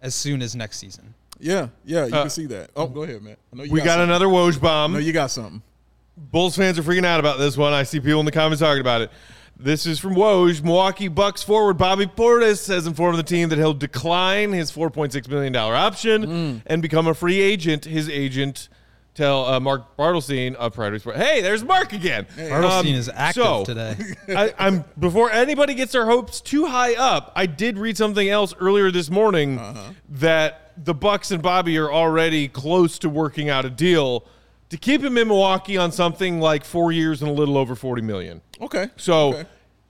as soon as next season. Yeah, yeah, you Uh, can see that. Oh, go ahead, man. I know you We got something. another Woj bomb. No, you got something. Bulls fans are freaking out about this one. I see people in the comments talking about it. This is from Woj. Milwaukee Bucks forward Bobby Portis has informed the team that he'll decline his $4.6 million option and become a free agent. His agent tell uh, Mark Bartelstein of Priority Sport. Hey, there's Mark again. Bartelstein is active so, today. I, I'm before anybody gets their hopes too high up. I did read something else earlier this morning that the Bucks and Bobby are already close to working out a deal to keep him in Milwaukee on something like four years and a little over forty million. Okay. So Okay.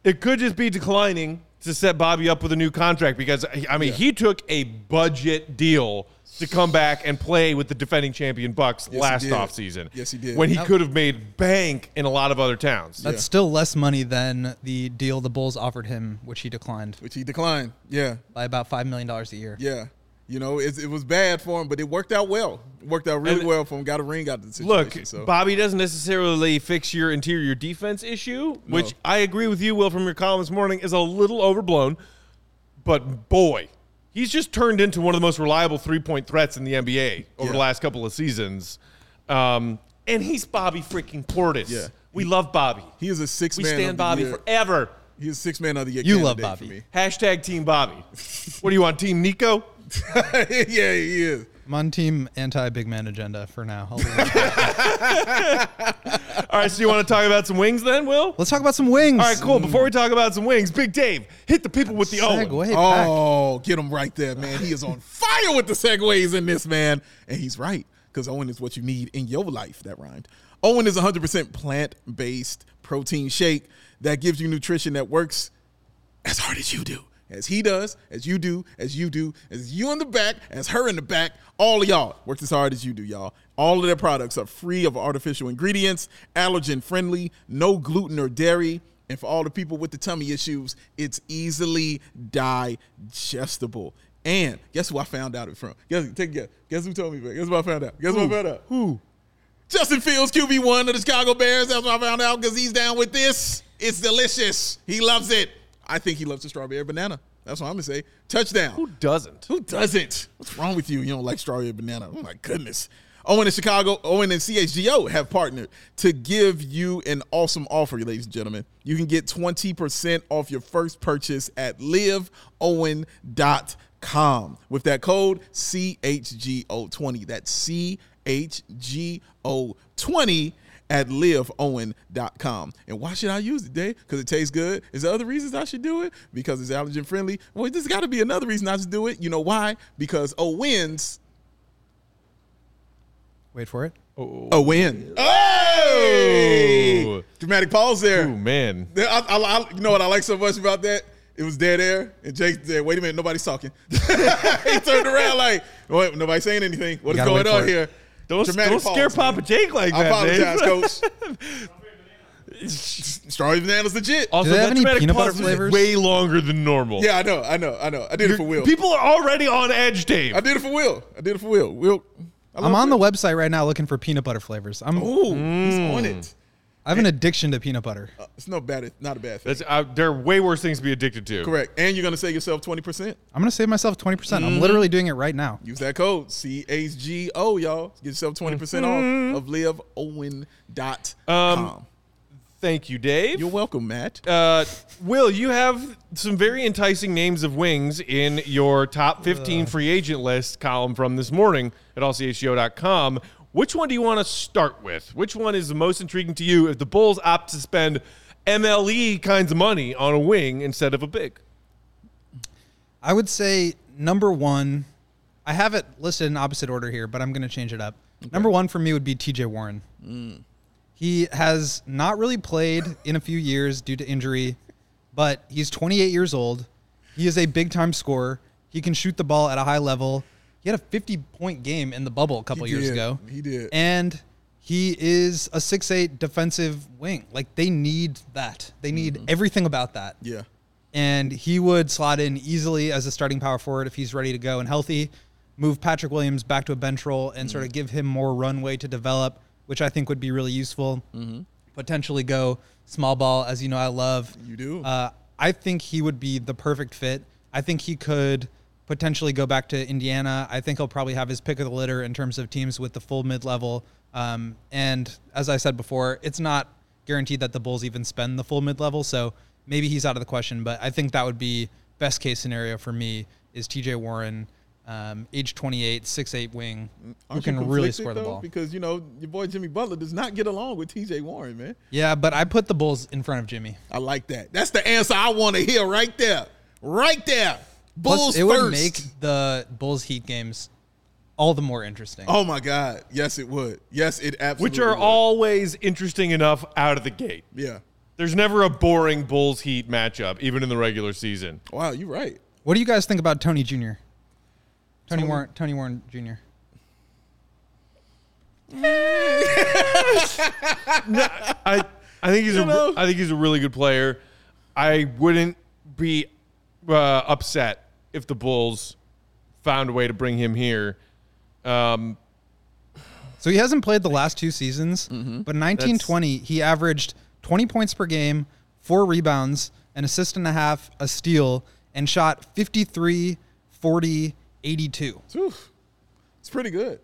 it could just be declining to set Bobby up with a new contract because I mean he took a budget deal to come back and play with the defending champion Bucks he last did. offseason. Yes, he did. When he could have made bank in a lot of other towns. That's still less money than the deal the Bulls offered him, which he declined which he declined. Yeah, by about $5 million a year. yeah. You know, it, it was bad for him, but it worked out well. It worked out really And- well for him. Got a ring out of the situation. Look, so. Bobby doesn't necessarily fix your interior defense issue, which I agree with you, Will, from your column this morning, is a little overblown. But boy, he's just turned into one of the most reliable three point threats in the NBA over the last couple of seasons. Um, and he's Bobby freaking Portis. Yeah. We love Bobby. he is a six we man. stand of the Bobby year. forever. He's a six man of the year. You love Bobby. Hashtag Team Bobby. what do you want, Team Nico? For yeah, he is. I'm on team anti big man agenda for now. I'll leave it. All right, so you want to talk about some wings then, Will? Let's talk about some wings. All right, cool. Before we talk about some wings, Big Dave, hit the people with the OWYN. Segue pack. Oh, get him right there, man. He is on fire with the segues in this, man. And he's right, because OWYN is what you need in your life. That rhymed. OWYN is 100% plant based protein shake that gives you nutrition that works as hard as you do. As he does, as you do, as you do, as you in the back, as her in the back, all of y'all works as hard as you do, y'all. All of their products are free of artificial ingredients, allergen friendly, no gluten or dairy, and for all the people with the tummy issues, it's easily digestible. And guess who I found out it from? Guess, take a guess. Guess who told me? Guess who I found out? Guess who, I found out? Who? Justin Fields, QB1 of the Chicago Bears. That's what I found out because he's down with this. It's delicious. He loves it. I think he loves the strawberry banana. That's what I'm going to say. Touchdown. Who doesn't? Who doesn't? What's wrong with you? You don't like strawberry banana. Oh my goodness. OWYN in Chicago, OWYN and CHGO have partnered to give you an awesome offer, ladies and gentlemen. You can get 20% off your first purchase at liveowyn.com with that code CHGO20. That's CHGO20 at liveowyn.com. And why should I use it, Dave? Because it tastes good. Is there other reasons I should do it? Because it's allergen friendly? Well, there's got to be another reason I should do it. You know why? Because OWYN's Wait for it. Oh. a win. Hey! Oh! Dramatic pause there. Oh, man. I, I- I- you know what I like so much about that? It was dead air, and Jake said, "Wait a minute, nobody's talking." he turned around like, "Wait, nobody's saying anything. What is going wait for on it. Here?" Don't, Dramatic don't scare pause, man. Papa Jake like I that, apologize, Dave. Coach. Strawberry bananas legit. Also, Do they have that any dramatic peanut butter pause is flavors? way longer than normal. Yeah, I know, I know, I know. I did it for Will. People are already on edge, Dave. I did it for Will. I did it for Will. Will. I I'm love on the Will. website right now looking for peanut butter flavors. I'm Ooh, he's on it. I have an addiction to peanut butter. Uh, it's no bad. It's Not a bad thing. That's, uh, there are way worse things to be addicted to. Correct. And you're gonna save yourself twenty percent. I'm gonna save myself 20%. Mm-hmm. I'm literally doing it right now. Use that code CHGO, y'all. Get yourself 20% Mm-hmm. off of liveowyn.com. Um, Thank you, Dave. You're welcome, Matt. Uh, Will, you have some very enticing names of wings in your top 15 free agent list column from this morning at allchgo.com. Which one do you want to start with? Which one is the most intriguing to you if the Bulls opt to spend MLE kinds of money on a wing instead of a big? I would say number one, I have it listed in opposite order here, but I'm going to change it up. Number one for me would be TJ Warren. Mm. He has not really played in a few years due to injury, but he's 28 years old. He is a big time scorer. He can shoot the ball at a high level. He had a 50 point game in the bubble a couple He years did. ago. He did. And he is a 6'8 defensive wing. Like they need that. They need everything about that. yeah. and he would slot in easily as a starting power forward if he's ready to go and healthy. Move Patrick Williams back to a bench role and sort of give him more runway to develop, which I think would be really useful. Mm-hmm. Potentially go small ball, as you know, I love. You do. Uh, I think he would be the perfect fit. I think he could potentially go back to Indiana. I think he'll probably have his pick of the litter in terms of teams with the full mid level. Um, and as I said before, it's not guaranteed that the Bulls even spend the full mid level. So maybe he's out of the question. But I think that would be best case scenario for me is TJ Warren, um, age 28, 6'8 wing, who Aren't you can really score the ball. Because you know your boy Jimmy Butler does not get along with T.J. Warren, man. Yeah, but I put the Bulls in front of Jimmy. I like that. That's the answer I want to hear right there, right there. Plus, Bulls it first. would make the Bulls Heat games all the more interesting. Oh my God! Yes, it would. Yes, it absolutely. which are would. always interesting enough out of the gate. Yeah. There's never a boring Bulls Heat matchup, even in the regular season. Wow, you're right. What do you guys think about Tony Jr.? Tony, Tony- Warren, Tony Warren Jr. I I think he's a know? I think he's a really good player. I wouldn't be uh, upset if the Bulls found a way to bring him here. Um, So he hasn't played the last two seasons, Mm-hmm. but in 1920 he averaged 20 points per game, four rebounds, an assist and a half, a steal, and shot 53, 40, 82. Oof. It's pretty good.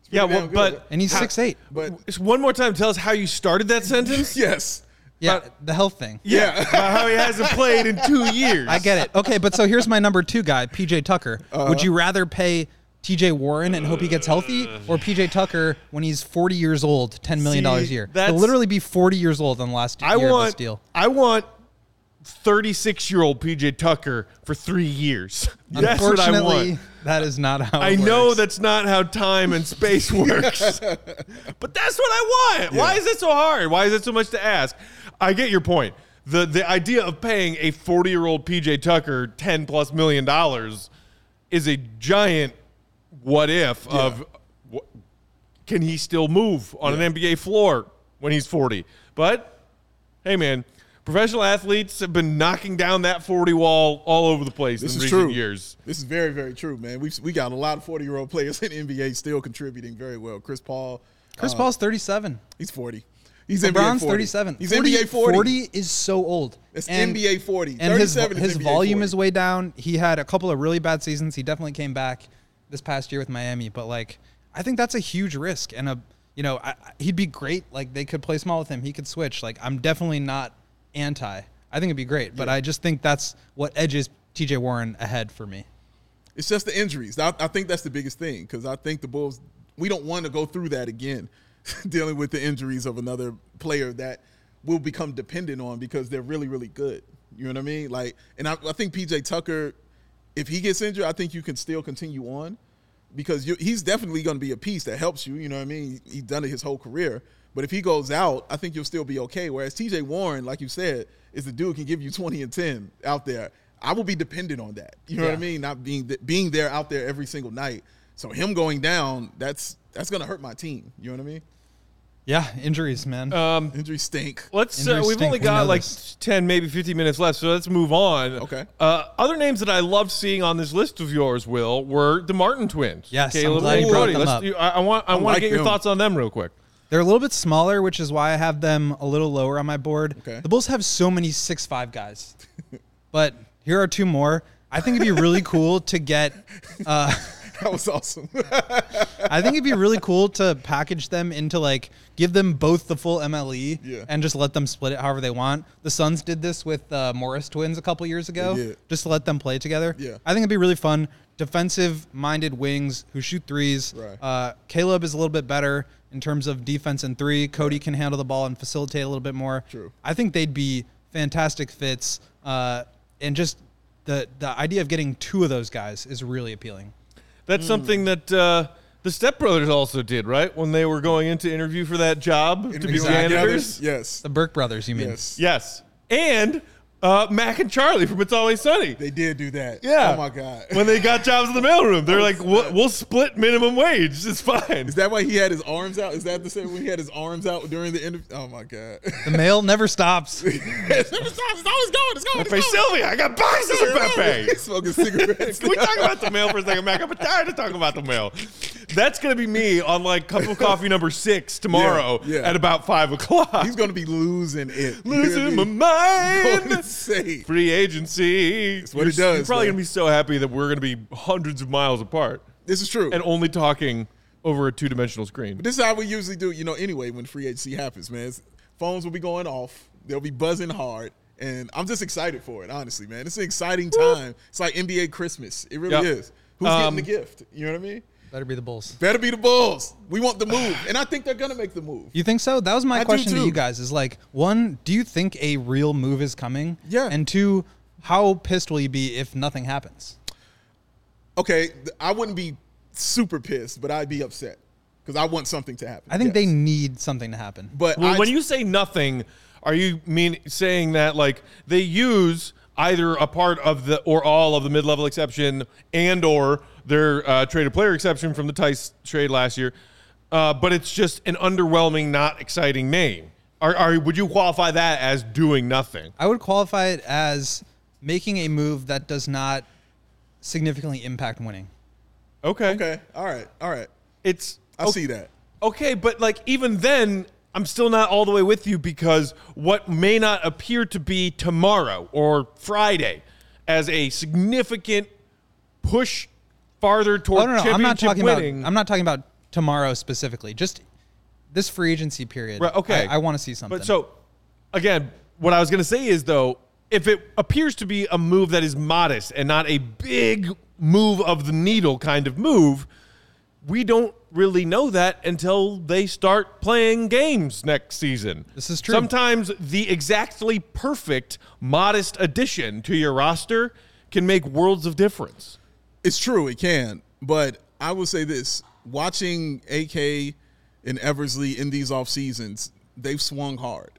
It's pretty yeah, well, good. but And he's six eight. but just one more time, tell us how you started that sentence. yes, Yeah, the health thing. yeah. About how he hasn't played in two years. I get it. Okay, but so here's my number two guy, PJ Tucker. Uh-huh. Would you rather pay TJ Warren and hope he gets healthy, or PJ Tucker when he's 40 years old, $10 million a See, year? that's- He'll literally be 40 years old on the last I year of want this deal. I want 36 year old PJ Tucker for three years. That's what I Unfortunately, want. that is not how. I it know works. that's not how time and space works, but that's what I want. Why is it so hard? Why is it so much to ask? I get your point. the The idea of paying a 40 year old PJ Tucker 10 plus million dollars is a giant what if of wh- can he still move on an NBA floor when he's 40? But hey, man, professional athletes have been knocking down that 40 wall all over the place This in is recent true. years. This is very, very true, man. We we got a lot of forty year old players in the NBA still contributing very well. Chris Paul, Chris uh, Paul's 37. he's forty. He's LeBron's NBA 40. 37. He's 40, NBA 40. 40 is so old. It's And- NBA 40. And his, is his volume 40. is way down. He had a couple of really bad seasons. He definitely came back this past year with Miami, but like I think that's a huge risk and a you know, I, he'd be great. Like they could play small with him. He could switch. Like I'm definitely not anti. I think it'd be great, but I just think that's what edges TJ Warren ahead for me. It's just the injuries. I, I think that's the biggest thing because I think the Bulls, we don't want to go through that again, dealing with the injuries of another player that will become dependent on because they're really, really good. You know what I mean? Like, and I, I think PJ Tucker, if he gets injured, I think you can still continue on because you, he's definitely going to be a piece that helps you. You know what I mean? He's done it his whole career. But if he goes out, I think you'll still be okay. Whereas TJ Warren, like you said, is the dude who can give you 20 and 10 out there. I will be dependent on that. You know what I mean? Not being being there out there every single night. So him going down, that's that's gonna hurt my team. You know what I mean? Yeah, injuries, man. Um, Injuries stink. Let's. Uh, Injuries we've stink, only we got know like this. ten, maybe fifteen minutes left, so let's move on. Okay. Uh, other names that I loved seeing on this list of yours, Will, were the Martin twins. Yes, I'm Caleb glad and you brought Brody. them Let's up. do- I, I want. I, I want like to get your them. thoughts on them real quick. They're a little bit smaller, which is why I have them a little lower on my board. Okay. The Bulls have so many six five guys, but here are two more. I think it'd be really cool to get. Uh, That was awesome. I think it'd be really cool to package them into like give them both the full MLE Yeah. and just let them split it however they want. The Suns did this with uh, Morris twins a couple years ago, did. just to let them play together. Yeah. I think it'd be really fun. Defensive minded wings who shoot threes. Right. Uh, Caleb is a little bit better in terms of defense and three. Cody can handle the ball and facilitate a little bit more. True. I think they'd be fantastic fits. Uh, and just the the idea of getting two of those guys is really appealing. That's something that uh, the stepbrothers also did, right? When they were going into interview for that job to be janitors. Yes. The Burke brothers, you mean? Yes. Yes. And Uh, Mac and Charlie from It's Always Sunny. They did do that. Yeah. Oh my god. When they got jobs in the mailroom, they're like, we'll, we'll split minimum wage. It's fine. Is that why he had his arms out? Is that the same when he had his arms out during the interview? Oh my god. The mail never stops. it's never stops. It's always going. It's going. It's Pepe going. Sylvia, I got boxes of Pepe. He's smoking cigarettes. Can we talk about the mail for a second, Mac? I'm tired of talking about the mail. That's gonna be me on like cup of coffee number six tomorrow Yeah, yeah. at about five o'clock. He's gonna be losing it. losing my Going mind. insane. Free agency. That's what he does, You're probably man. gonna be so happy that we're gonna be hundreds of miles apart This is true. and only talking over a two-dimensional screen. But this is how we usually do, you know, anyway, when free agency happens, man. Phones will be going off. They'll be buzzing hard. And I'm just excited for it, honestly, man. It's an exciting time. It's like NBA Christmas. It really Yep. is. Who's Um, getting the gift? You know what I mean? Better be the Bulls. Better be the Bulls. We want the move. And I think they're going to make the move. You think so? That was my I question to you guys. Is like one, do you think a real move is coming? Yeah. And two, how pissed will you be if nothing happens? Okay, I wouldn't be super pissed, but I'd be upset because I want something to happen. I think Yes. they need something to happen. But Well, I- when you say nothing, are you mean saying that like they use either a part of the or all of the mid-level exception and or their uh, traded player exception from the Tice trade last year, uh, but it's just an underwhelming, not exciting name? Are, are would you qualify that as doing nothing? I would qualify it as making a move that does not significantly impact winning. Okay, okay, all right, all right. it's I okay. see that. Okay, but like even then, I'm still not all the way with you because what may not appear to be tomorrow or Friday as a significant push farther toward Oh no, no, championship I'm not talking winning. about. I'm not talking about tomorrow specifically. Just this free agency period. Right, okay. I, want to see something. But so, again, what I was going to say is though, if it appears to be a move that is modest and not a big move of the needle kind of move, we don't really know that until they start playing games next season. This is true. Sometimes the exactly perfect modest addition to your roster can make worlds of difference. It's true, it can. But I will say this: watching AK and Eversley in these off seasons, they've swung hard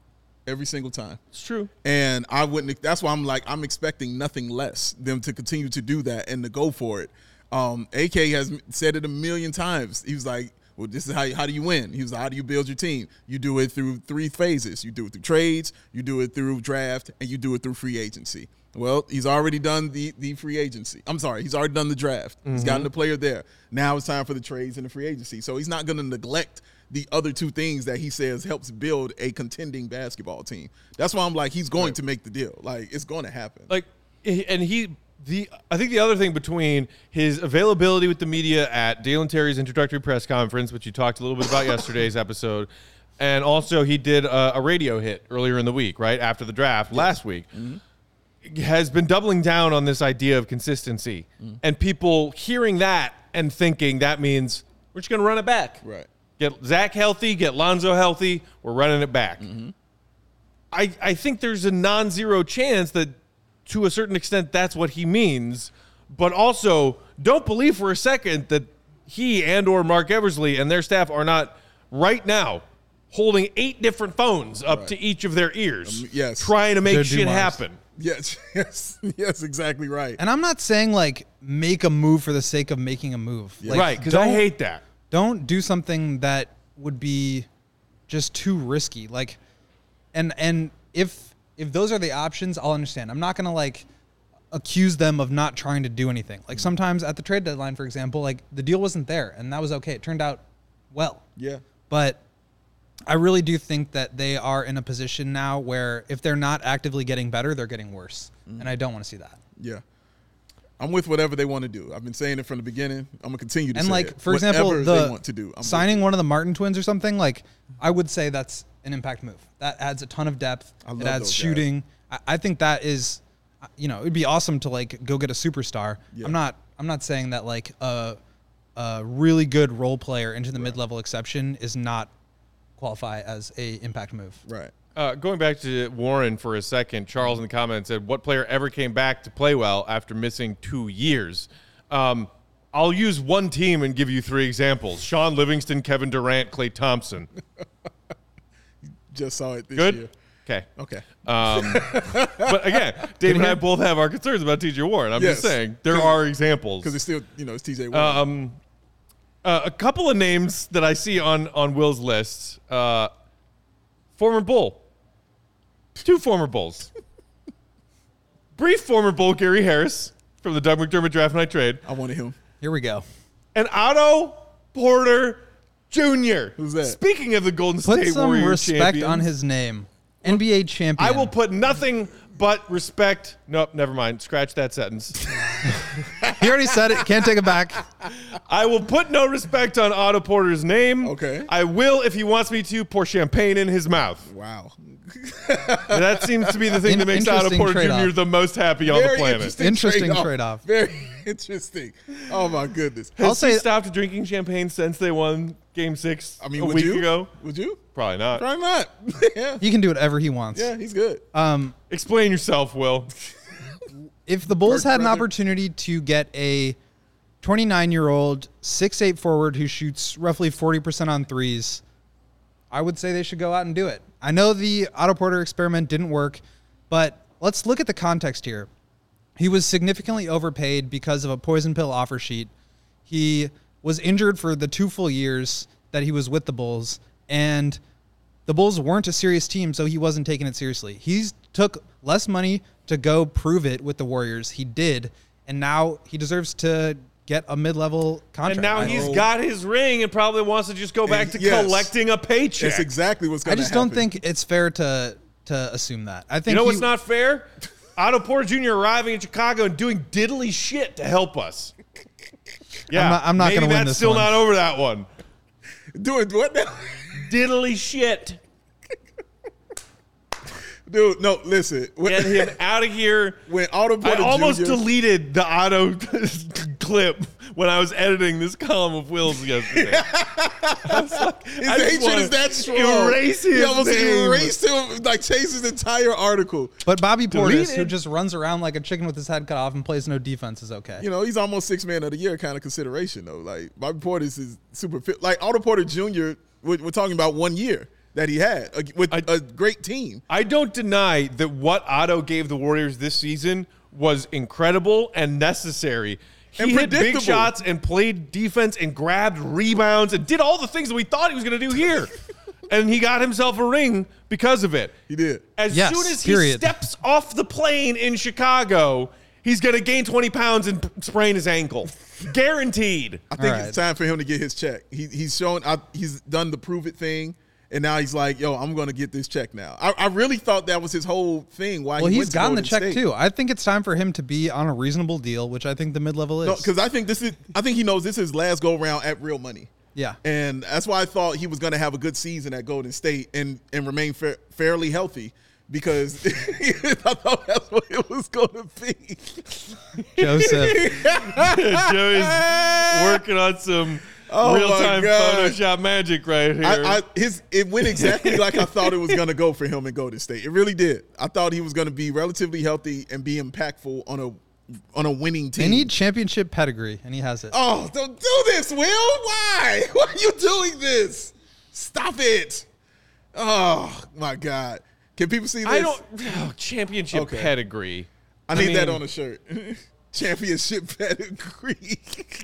every single time. It's true. And I wouldn't. That's why I'm like I'm expecting nothing less them to continue to do that and to go for it. Um, AK has said it a million times. He was like, "Well, this is how how do you win?" He was like, "How do you build your team? You do it through three phases. You do it through trades, you do it through draft, and you do it through free agency." Well, he's already done the the free agency. I'm sorry, he's already done the draft. He's mm-hmm. gotten the player there. Now it's time for the trades and the free agency. So he's not going to neglect the other two things that he says helps build a contending basketball team. That's why I'm like, he's going to make the deal. Like it's going to happen. like and he the I think the other thing between his availability with the media at Dalen Terry's introductory press conference, which you talked a little bit about yesterday's episode, and also he did a, a radio hit earlier in the week, right after the draft last week, mm-hmm. Has been doubling down on this idea of consistency, and people hearing that and thinking that means we're just going to run it back, Right. Get Zach healthy, get Lonzo healthy. We're running it back. Mm-hmm. I, I think there's a non-zero chance that to a certain extent that's what he means but also don't believe for a second that he and or Marc Eversley and their staff are not right now holding eight different phones up to each of their ears Um, yes. trying to make They're shit Dumars. happen Yes, yes, yes, exactly right. and I'm not saying like make a move for the sake of making a move. Like, right because i don't- hate that don't do something that would be just too risky like and and if if those are the options i'll understand i'm not gonna like accuse them of not trying to do anything like sometimes at the trade deadline for example like the deal wasn't there and that was okay it turned out well Yeah. but i really do think that they are in a position now where if they're not actively getting better they're getting worse and i don't want to see that Yeah. I'm with whatever they want to do. I've been saying it from the beginning. I'm gonna continue to and say like it. for example the they want to do. I'm signing one of the martin twins or something like i would say that's an impact move that adds a ton of depth I love it adds shooting I, I think that is uh, you know it'd be awesome to like go get a superstar Yeah. i'm not i'm not saying that like a, a really good role player into the mid-level exception is not qualify as a impact move right. uh, going back to warren for a second charles in the comments said what player ever came back to play well after missing two years um, I'll use one team and give you three examples: Shaun Livingston, Kevin Durant, Klay Thompson. Just saw it this Good? year. Okay. Okay. Um, but again, Dave and I both have our concerns about TJ Warren. I'm just saying there are examples. Because it's still, you know, it's TJ Warren. Um, uh, a couple of names that I see on on Will's list. Uh, former Bull, two former Bulls, brief former Bull Gary Harris from the Doug McDermott draft night trade, I wanted him. Here we go. and Otto Porter Jr. Who's that? Speaking of the Golden Put State some Warriors respect champions, on his name. NBA champion. I will put nothing but respect. Nope, never mind. Scratch that sentence. He already said it. Can't take it back. I will put no respect on Otto Porter's name. Okay. I will, if he wants me to, pour champagne in his mouth. Wow. That seems to be the thing In- that makes Otto interesting Porter trade-off. Jr. the most happy on the Very planet. interesting, Interesting trade-off. trade-off. Very interesting. Oh my goodness. Has I'll say- he stopped drinking champagne since they won Game Six I mean, a would week you? ago? Would you? Probably not. Probably not. yeah. He can do whatever he wants. Yeah, he's good. Um, Explain yourself, Will. if the Bulls Kirk had an brother. opportunity to get a 29 year old, 6'8 forward who shoots roughly 40% on threes, I would say they should go out and do it. I know the Otto Porter experiment didn't work, but let's look at the context here. He was significantly overpaid because of a poison pill offer sheet. He was injured for the two full years that he was with the Bulls, and the Bulls weren't a serious team, so he wasn't taking it seriously. He's took less money to go prove it with the Warriors. He did, and now he deserves to get a mid-level contract. And now I- he's got his ring and probably wants to just go back to yes. collecting a paycheck. That's exactly what's I going to I just happen. don't think it's fair to to assume that. I think You know he- what's not fair? Otto Porter Jr. arriving in Chicago and doing diddly shit to help us. Yeah, I'm not- I'm not maybe gonna win that's this still one. not over that one. Doing what now? Diddly shit. Dude, no, listen. When, Get him out of here. when Otto I almost Jr. deleted the Otto clip when I was editing this column of Will's yesterday. I was like, His I hatred is that strong. Erase his He almost name. erased him, like chased his entire article. But Bobby Portis, who just runs around like a chicken with his head cut off and plays no defense, is okay. You know, he's almost six man of the year kind of consideration though. Like Bobby Portis is super fit. Like Otto Porter Jr. We're, we're talking about one year that he had with I- a great team. I don't deny that what Otto gave the Warriors this season was incredible and necessary. He And hit big shots and played defense and grabbed rebounds and did all the things that we thought he was going to do here. and he got himself a ring because of it. He did. As Yes, soon as he steps off the plane in Chicago, he's going to gain 20 pounds and sprain his ankle. Guaranteed. I think All it's time for him to get his check. He, he's shown. I, he's done the prove it thing, and now he's like, "Yo, I'm going to get this check now." I, I really thought that was his whole thing. Why? well, he he's went to gotten the check State. too. I think it's time for him to be on a reasonable deal, which I think the mid-level is. No, because I think this is. I think he knows this is his last go round at real money. Yeah. and that's why I thought he was going to have a good season at Golden State and and remain fa- fairly healthy because I thought that's what it was going to be. Joseph. Joey's working on some Oh my real time God. Photoshop magic right here. I, I his it went exactly like I thought it was going to go for him in Golden State. It really did. I thought he was going to be relatively healthy and be impactful on a on a winning team. they need championship pedigree, and he has it. Oh, don't do this, Will. Why? Why are you doing this? Stop it. Oh my God. Can people see this? I don't. Oh, championship Okay. pedigree. I need that mean- on a shirt. Championship pedigree.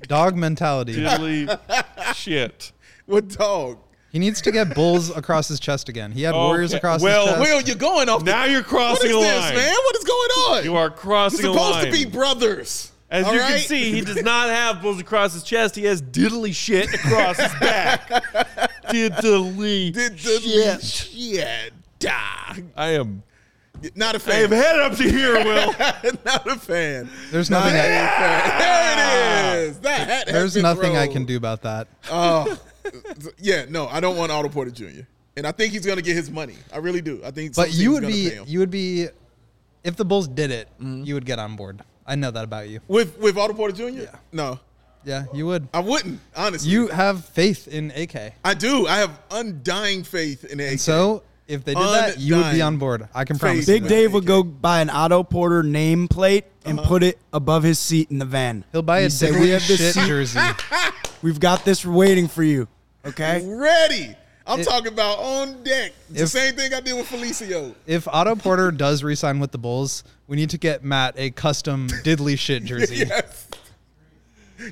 Dog mentality. Diddly shit. what dog? He needs to get bulls across his chest again. He had warriors across well, his chest. Will, you're going off. the- Now you're what crossing is a this, line. man? What is going on? You are crossing You're crossing a supposed line. to be brothers. As all you right? can see, he does not have bulls across his chest. He has diddly shit across his back. diddly Did the shit. shit. Dog. I am. Not a I am fan. headed up to here, Will. Not a fan. There's Not nothing. a I, fan. There it is. That hat has there's been nothing I can do about that. Oh, yeah, no, I don't want Otto Porter Jr. And I think he's going to get his money. I really do. I think. But you would be you would be if the Bulls did it, Mm-hmm. you would get on board. I know that about you. with with Otto Porter Jr. Yeah. No, Yeah, you would. I wouldn't. Honestly, You have faith in AK. I do. I have undying faith in AK. And so if they did that, you would be Undying on board. I can faith. promise. Big you. Dave would go buy an Otto Porter nameplate and uh-huh. put it above his seat in the van. He'll buy a He'd say, diddly "We have this shit seat. jersey. We've got this waiting for you." Okay. ready. I'm It- talking about on deck. It's If- the same thing I did with Felicio. If Otto Porter does resign with the Bulls, we need to get Matt a custom diddly shit jersey. Yes.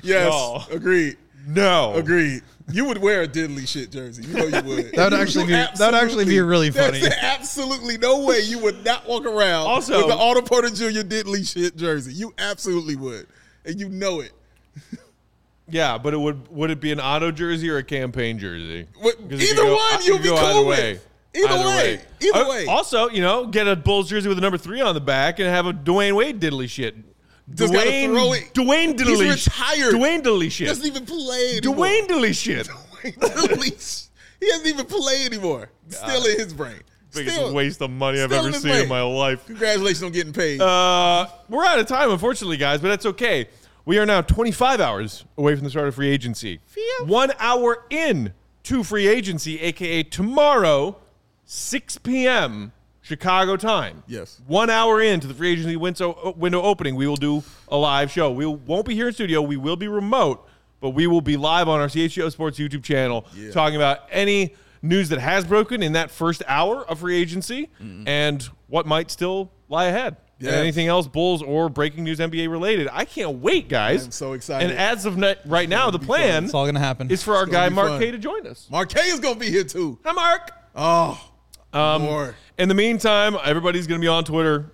Yes. No. Agreed. No. Agreed. You would wear a diddly shit jersey. You know you would. That would actually be- that would actually be really funny. There's absolutely no way you would not walk around Also- with the Otto Porter Jr. diddly shit jersey. You absolutely would, and you know it. Yeah, but it would would it be an auto jersey or a campaign jersey? What- either could go- one you'll could be go cool either with. way. Either way. Either Uh, way. Also, you know, get a Bulls jersey with a number three on the back and have a Dwyane Wade diddly shit. Just Dwyane, throw it- Dwyane He's retired. Dwyane shit. Doesn't even play anymore. Dwyane diddly shit. Dwyane he doesn't even play anymore. Still in his brain. Biggest Still, waste of money I've ever in seen in my life. Congratulations on getting paid. Uh, we're out of time, unfortunately, guys, but that's okay. We are now 25 hours away from the start of free agency. One hour in to free agency, aka tomorrow, 6 p.m. Chicago time. Yes. One hour into the free agency window, uh, window opening, we will do a live show. We won't be here in studio. We will be remote, but we will be live on our CHGO Sports YouTube channel talking about any news that has broken in that first hour of free agency mm-hmm. and what might still lie ahead. And Yeah. anything else, Bulls or breaking news NBA related. I can't wait, guys. I'm so excited. And as of net, right now, the plan It's all gonna happen. is for our guy Mark fun. K to join us. Mark K is gonna be here too. Hi, Mark. Oh, Um, more. In the meantime, everybody's going to be on Twitter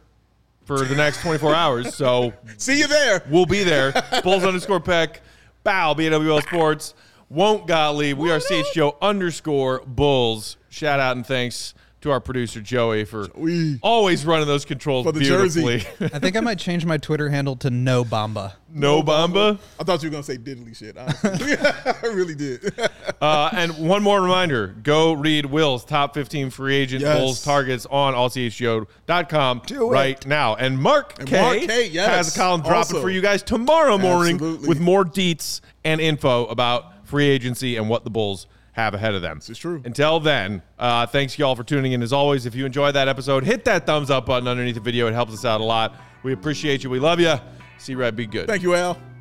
for the next 24 hours. So See you there. we'll be there. Bulls underscore Peck, Bow, BWL Sports, Won't Gottlieb. We are CHGO underscore Bulls. Shout out and thanks to our producer, Joey, for Joey. always running those controls For the beautifully. jersey. I think I might change my Twitter handle to No Bamba. no Bamba. I thought you were gonna say diddly shit. I really did. Uh, and one more reminder go read Will's top 15 free agent Yes. Bulls targets on allchgo.com Do it. right now. And Mark And K, Mark K, yes, has a column dropping for you guys tomorrow morning Absolutely. with more deets and info about free agency and what the Bulls have ahead of them. This is true. Until then, uh, thanks y'all for tuning in. As always, if you enjoyed that episode, hit that thumbs up button underneath the video. It helps us out a lot. We appreciate you. We love you. See Red, be good. Thank you, Al.